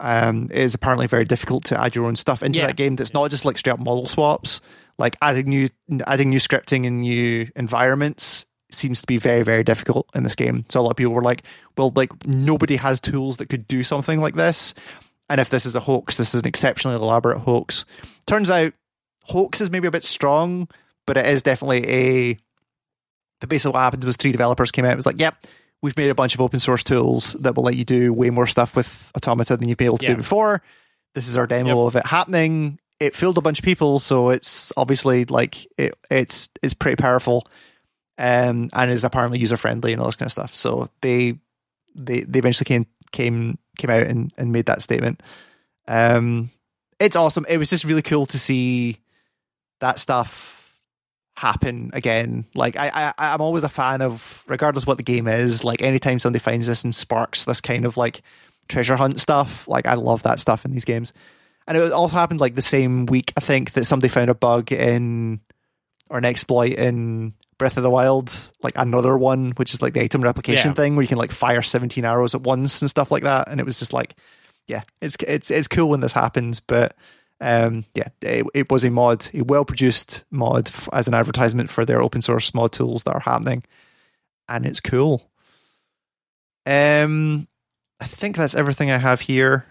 Um, it is apparently very difficult to add your own stuff into Yeah. that game. That's not just like straight up model swaps. Like adding new adding new scripting and new environments seems to be very very difficult in this game. So a lot of people were like, "Well, like nobody has tools that could do something like this." And if this is a hoax, this is an exceptionally elaborate hoax. Turns out hoax is maybe a bit strong, but it is definitely a. But basically, what happened was three developers came out. and was like, "Yep, we've made a bunch of open source tools that will let you do way more stuff with Automata than you've been able to Yeah. do before. This is our demo Yep. of it happening. It filled a bunch of people, so it's obviously like it, it's it's pretty powerful, um, and is apparently user friendly and all this kind of stuff. So they they they eventually came came came out and, and made that statement. Um, it's awesome. It was just really cool to see that stuff happen again. Like I, I I'm always a fan of regardless what the game is, like anytime somebody finds this and sparks this kind of like treasure hunt stuff, like I love that stuff in these games. And it also happened like the same week, I think, that somebody found a bug in or an exploit in Breath of the Wild, like another one, which is like the item replication Yeah. thing where you can like fire 17 arrows at once and stuff like that. And it was just like, yeah, it's it's it's cool when this happens, but um, yeah, it, it was a mod, a well produced mod f- as an advertisement for their open source mod tools that are happening, and it's cool. Um, I think that's everything I have here.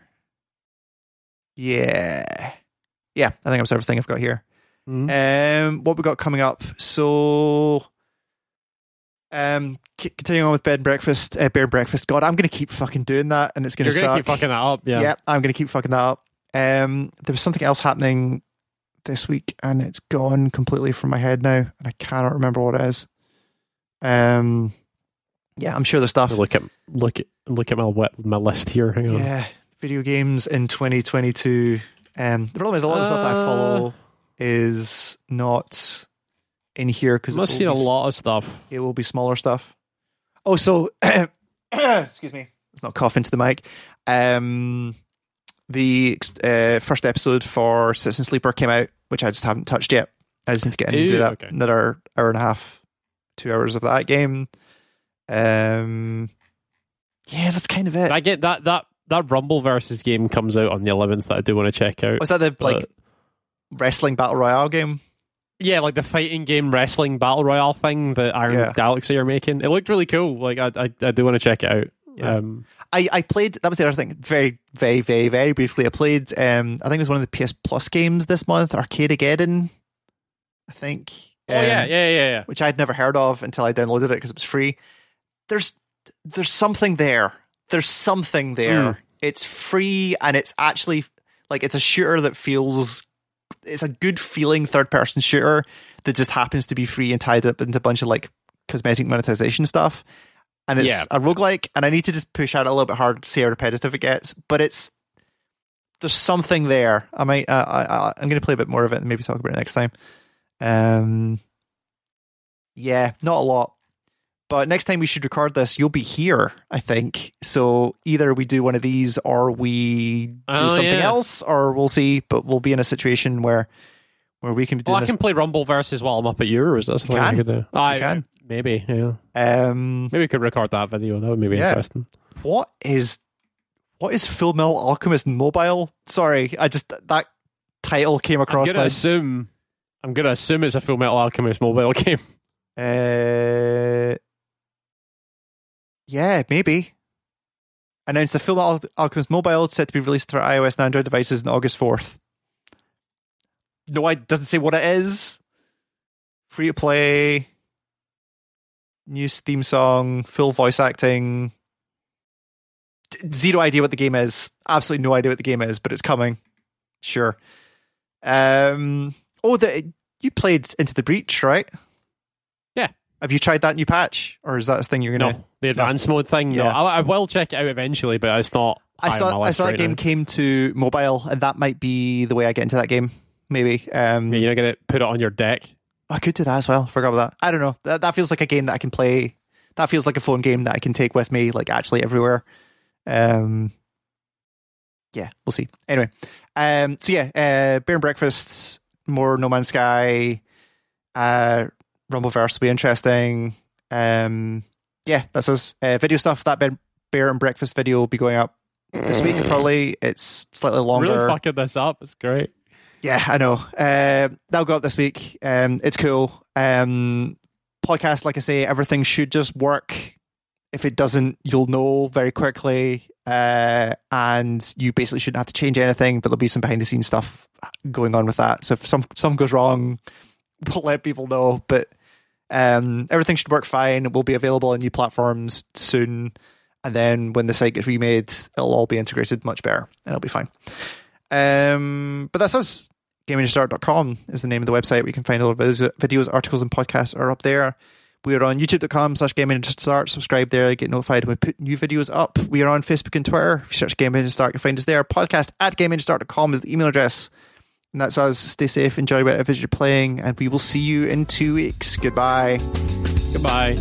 Yeah, yeah, I think that's everything I've got here. Mhm. Um, what we got coming up? So, um, c- continuing on with bed and breakfast, uh, bear and breakfast. God, I'm gonna keep fucking doing that, and it's gonna You're suck. keep fucking that up, yeah. Yeah. I'm going to keep fucking that up. Um, there was something else happening this week, and it's gone completely from my head now, and I cannot remember what it is. Um, yeah, I'm sure there's stuff. Look at look at look at my wet, my list here. Hang on. Yeah, video games in 2022. Um, the problem is a lot of stuff that I Uh. follow is not in here because I Must seen a lot of stuff. it will be smaller stuff. Oh, so excuse me, let's not cough into the mic. Um, the uh, first episode for Citizen Sleeper came out, which I just haven't touched yet. I just need to get in and do that. okay. Another hour and a half, two hours of that game. Um, yeah, that's kind of it. I get that that that Rumbleverse game comes out on the 11th that I do want to check out. Was that the like wrestling battle royale game? yeah, like the fighting game wrestling battle royale thing that Iron Yeah. Galaxy are making. It looked really cool. Like I I, I do want to check it out. Yeah. Um, I, I played that was the other thing. Very, very, very, very briefly. I played um I think it was one of the PS Plus games this month, Arcadegeddon. I think. oh yeah, Um, yeah, yeah, yeah. Which I'd never heard of until I downloaded it because it was free. There's there's something there. There's something there. Mm. It's free and it's actually like it's a shooter that feels it's a good feeling third person shooter that just happens to be free and tied up into a bunch of like cosmetic monetization stuff. And it's Yeah. a roguelike, and I need to just push out a little bit hard to see how repetitive it gets, but it's there's something there. I might uh, I, I, I'm going to play a bit more of it and maybe talk about it next time. Um, yeah, not a lot. But next time we should record this, you'll be here, I think. So either we do one of these or we do Oh, something yeah. else, or we'll see. But we'll be in a situation where where we can Well, I can play Rumbleverse while I'm up at yours. That's what I could do. I can. maybe, yeah. Um, Maybe we could record that video. That would maybe Yeah. interesting. what is what is Full Metal Alchemist Mobile? Sorry, I just that title came across. I'm gonna assume. I'm gonna assume it's a Full Metal Alchemist mobile game. Uh, yeah, maybe. Announced the Full Metal Alchemist Mobile set to be released for iOS and Android devices on August fourth. No, it doesn't say what it is. Free to play. New theme song, full voice acting. Zero idea what the game is. Absolutely no idea what the game is, but it's coming. Sure. Um. Oh, the you played Into the Breach, right? Have you tried that new patch, or is that a thing you're gonna? No, the advanced mode thing. No, Yeah. I, I will check it out eventually, but it's not. I saw I saw that game now. came to mobile, and that might be the way I get into that game. Maybe. Um, Yeah, you're not gonna put it on your deck. I could do that as well. Forgot about that. I don't know. That that feels like a game that I can play. That feels like a phone game that I can take with me, like actually everywhere. Um, yeah, we'll see. Anyway, um, so yeah, uh, Bear and Breakfasts, more No Man's Sky, uh, Rumbleverse will be interesting. Um, yeah, that's us. Uh, video stuff. That Bear and Breakfast video will be going up this week. Probably it's slightly longer. Really fucking this up. It's great. Yeah, I know. Uh, that'll go up this week. Um, it's cool. Um, podcast, like I say, everything should just work. If it doesn't, you'll know very quickly. Uh, and you basically shouldn't have to change anything, but there'll be some behind the scenes stuff going on with that. So if some some goes wrong, we'll let people know. But um, everything should work fine. It will be available on new platforms soon. And then when the site gets remade, it'll all be integrated much better and it'll be fine. Um, but that's us. GameInstart.com is the name of the website where you can find all of those videos, articles, and podcasts are up there. We are on youtube.com slash GameInstart. Subscribe there, get notified when we put new videos up. We are on Facebook and Twitter. If you search Game Start, you'll find us there. Podcast at GameInstart.com is the email address. And that's us. Stay safe, enjoy whatever you're playing, and we will see you in two weeks. Goodbye. Goodbye.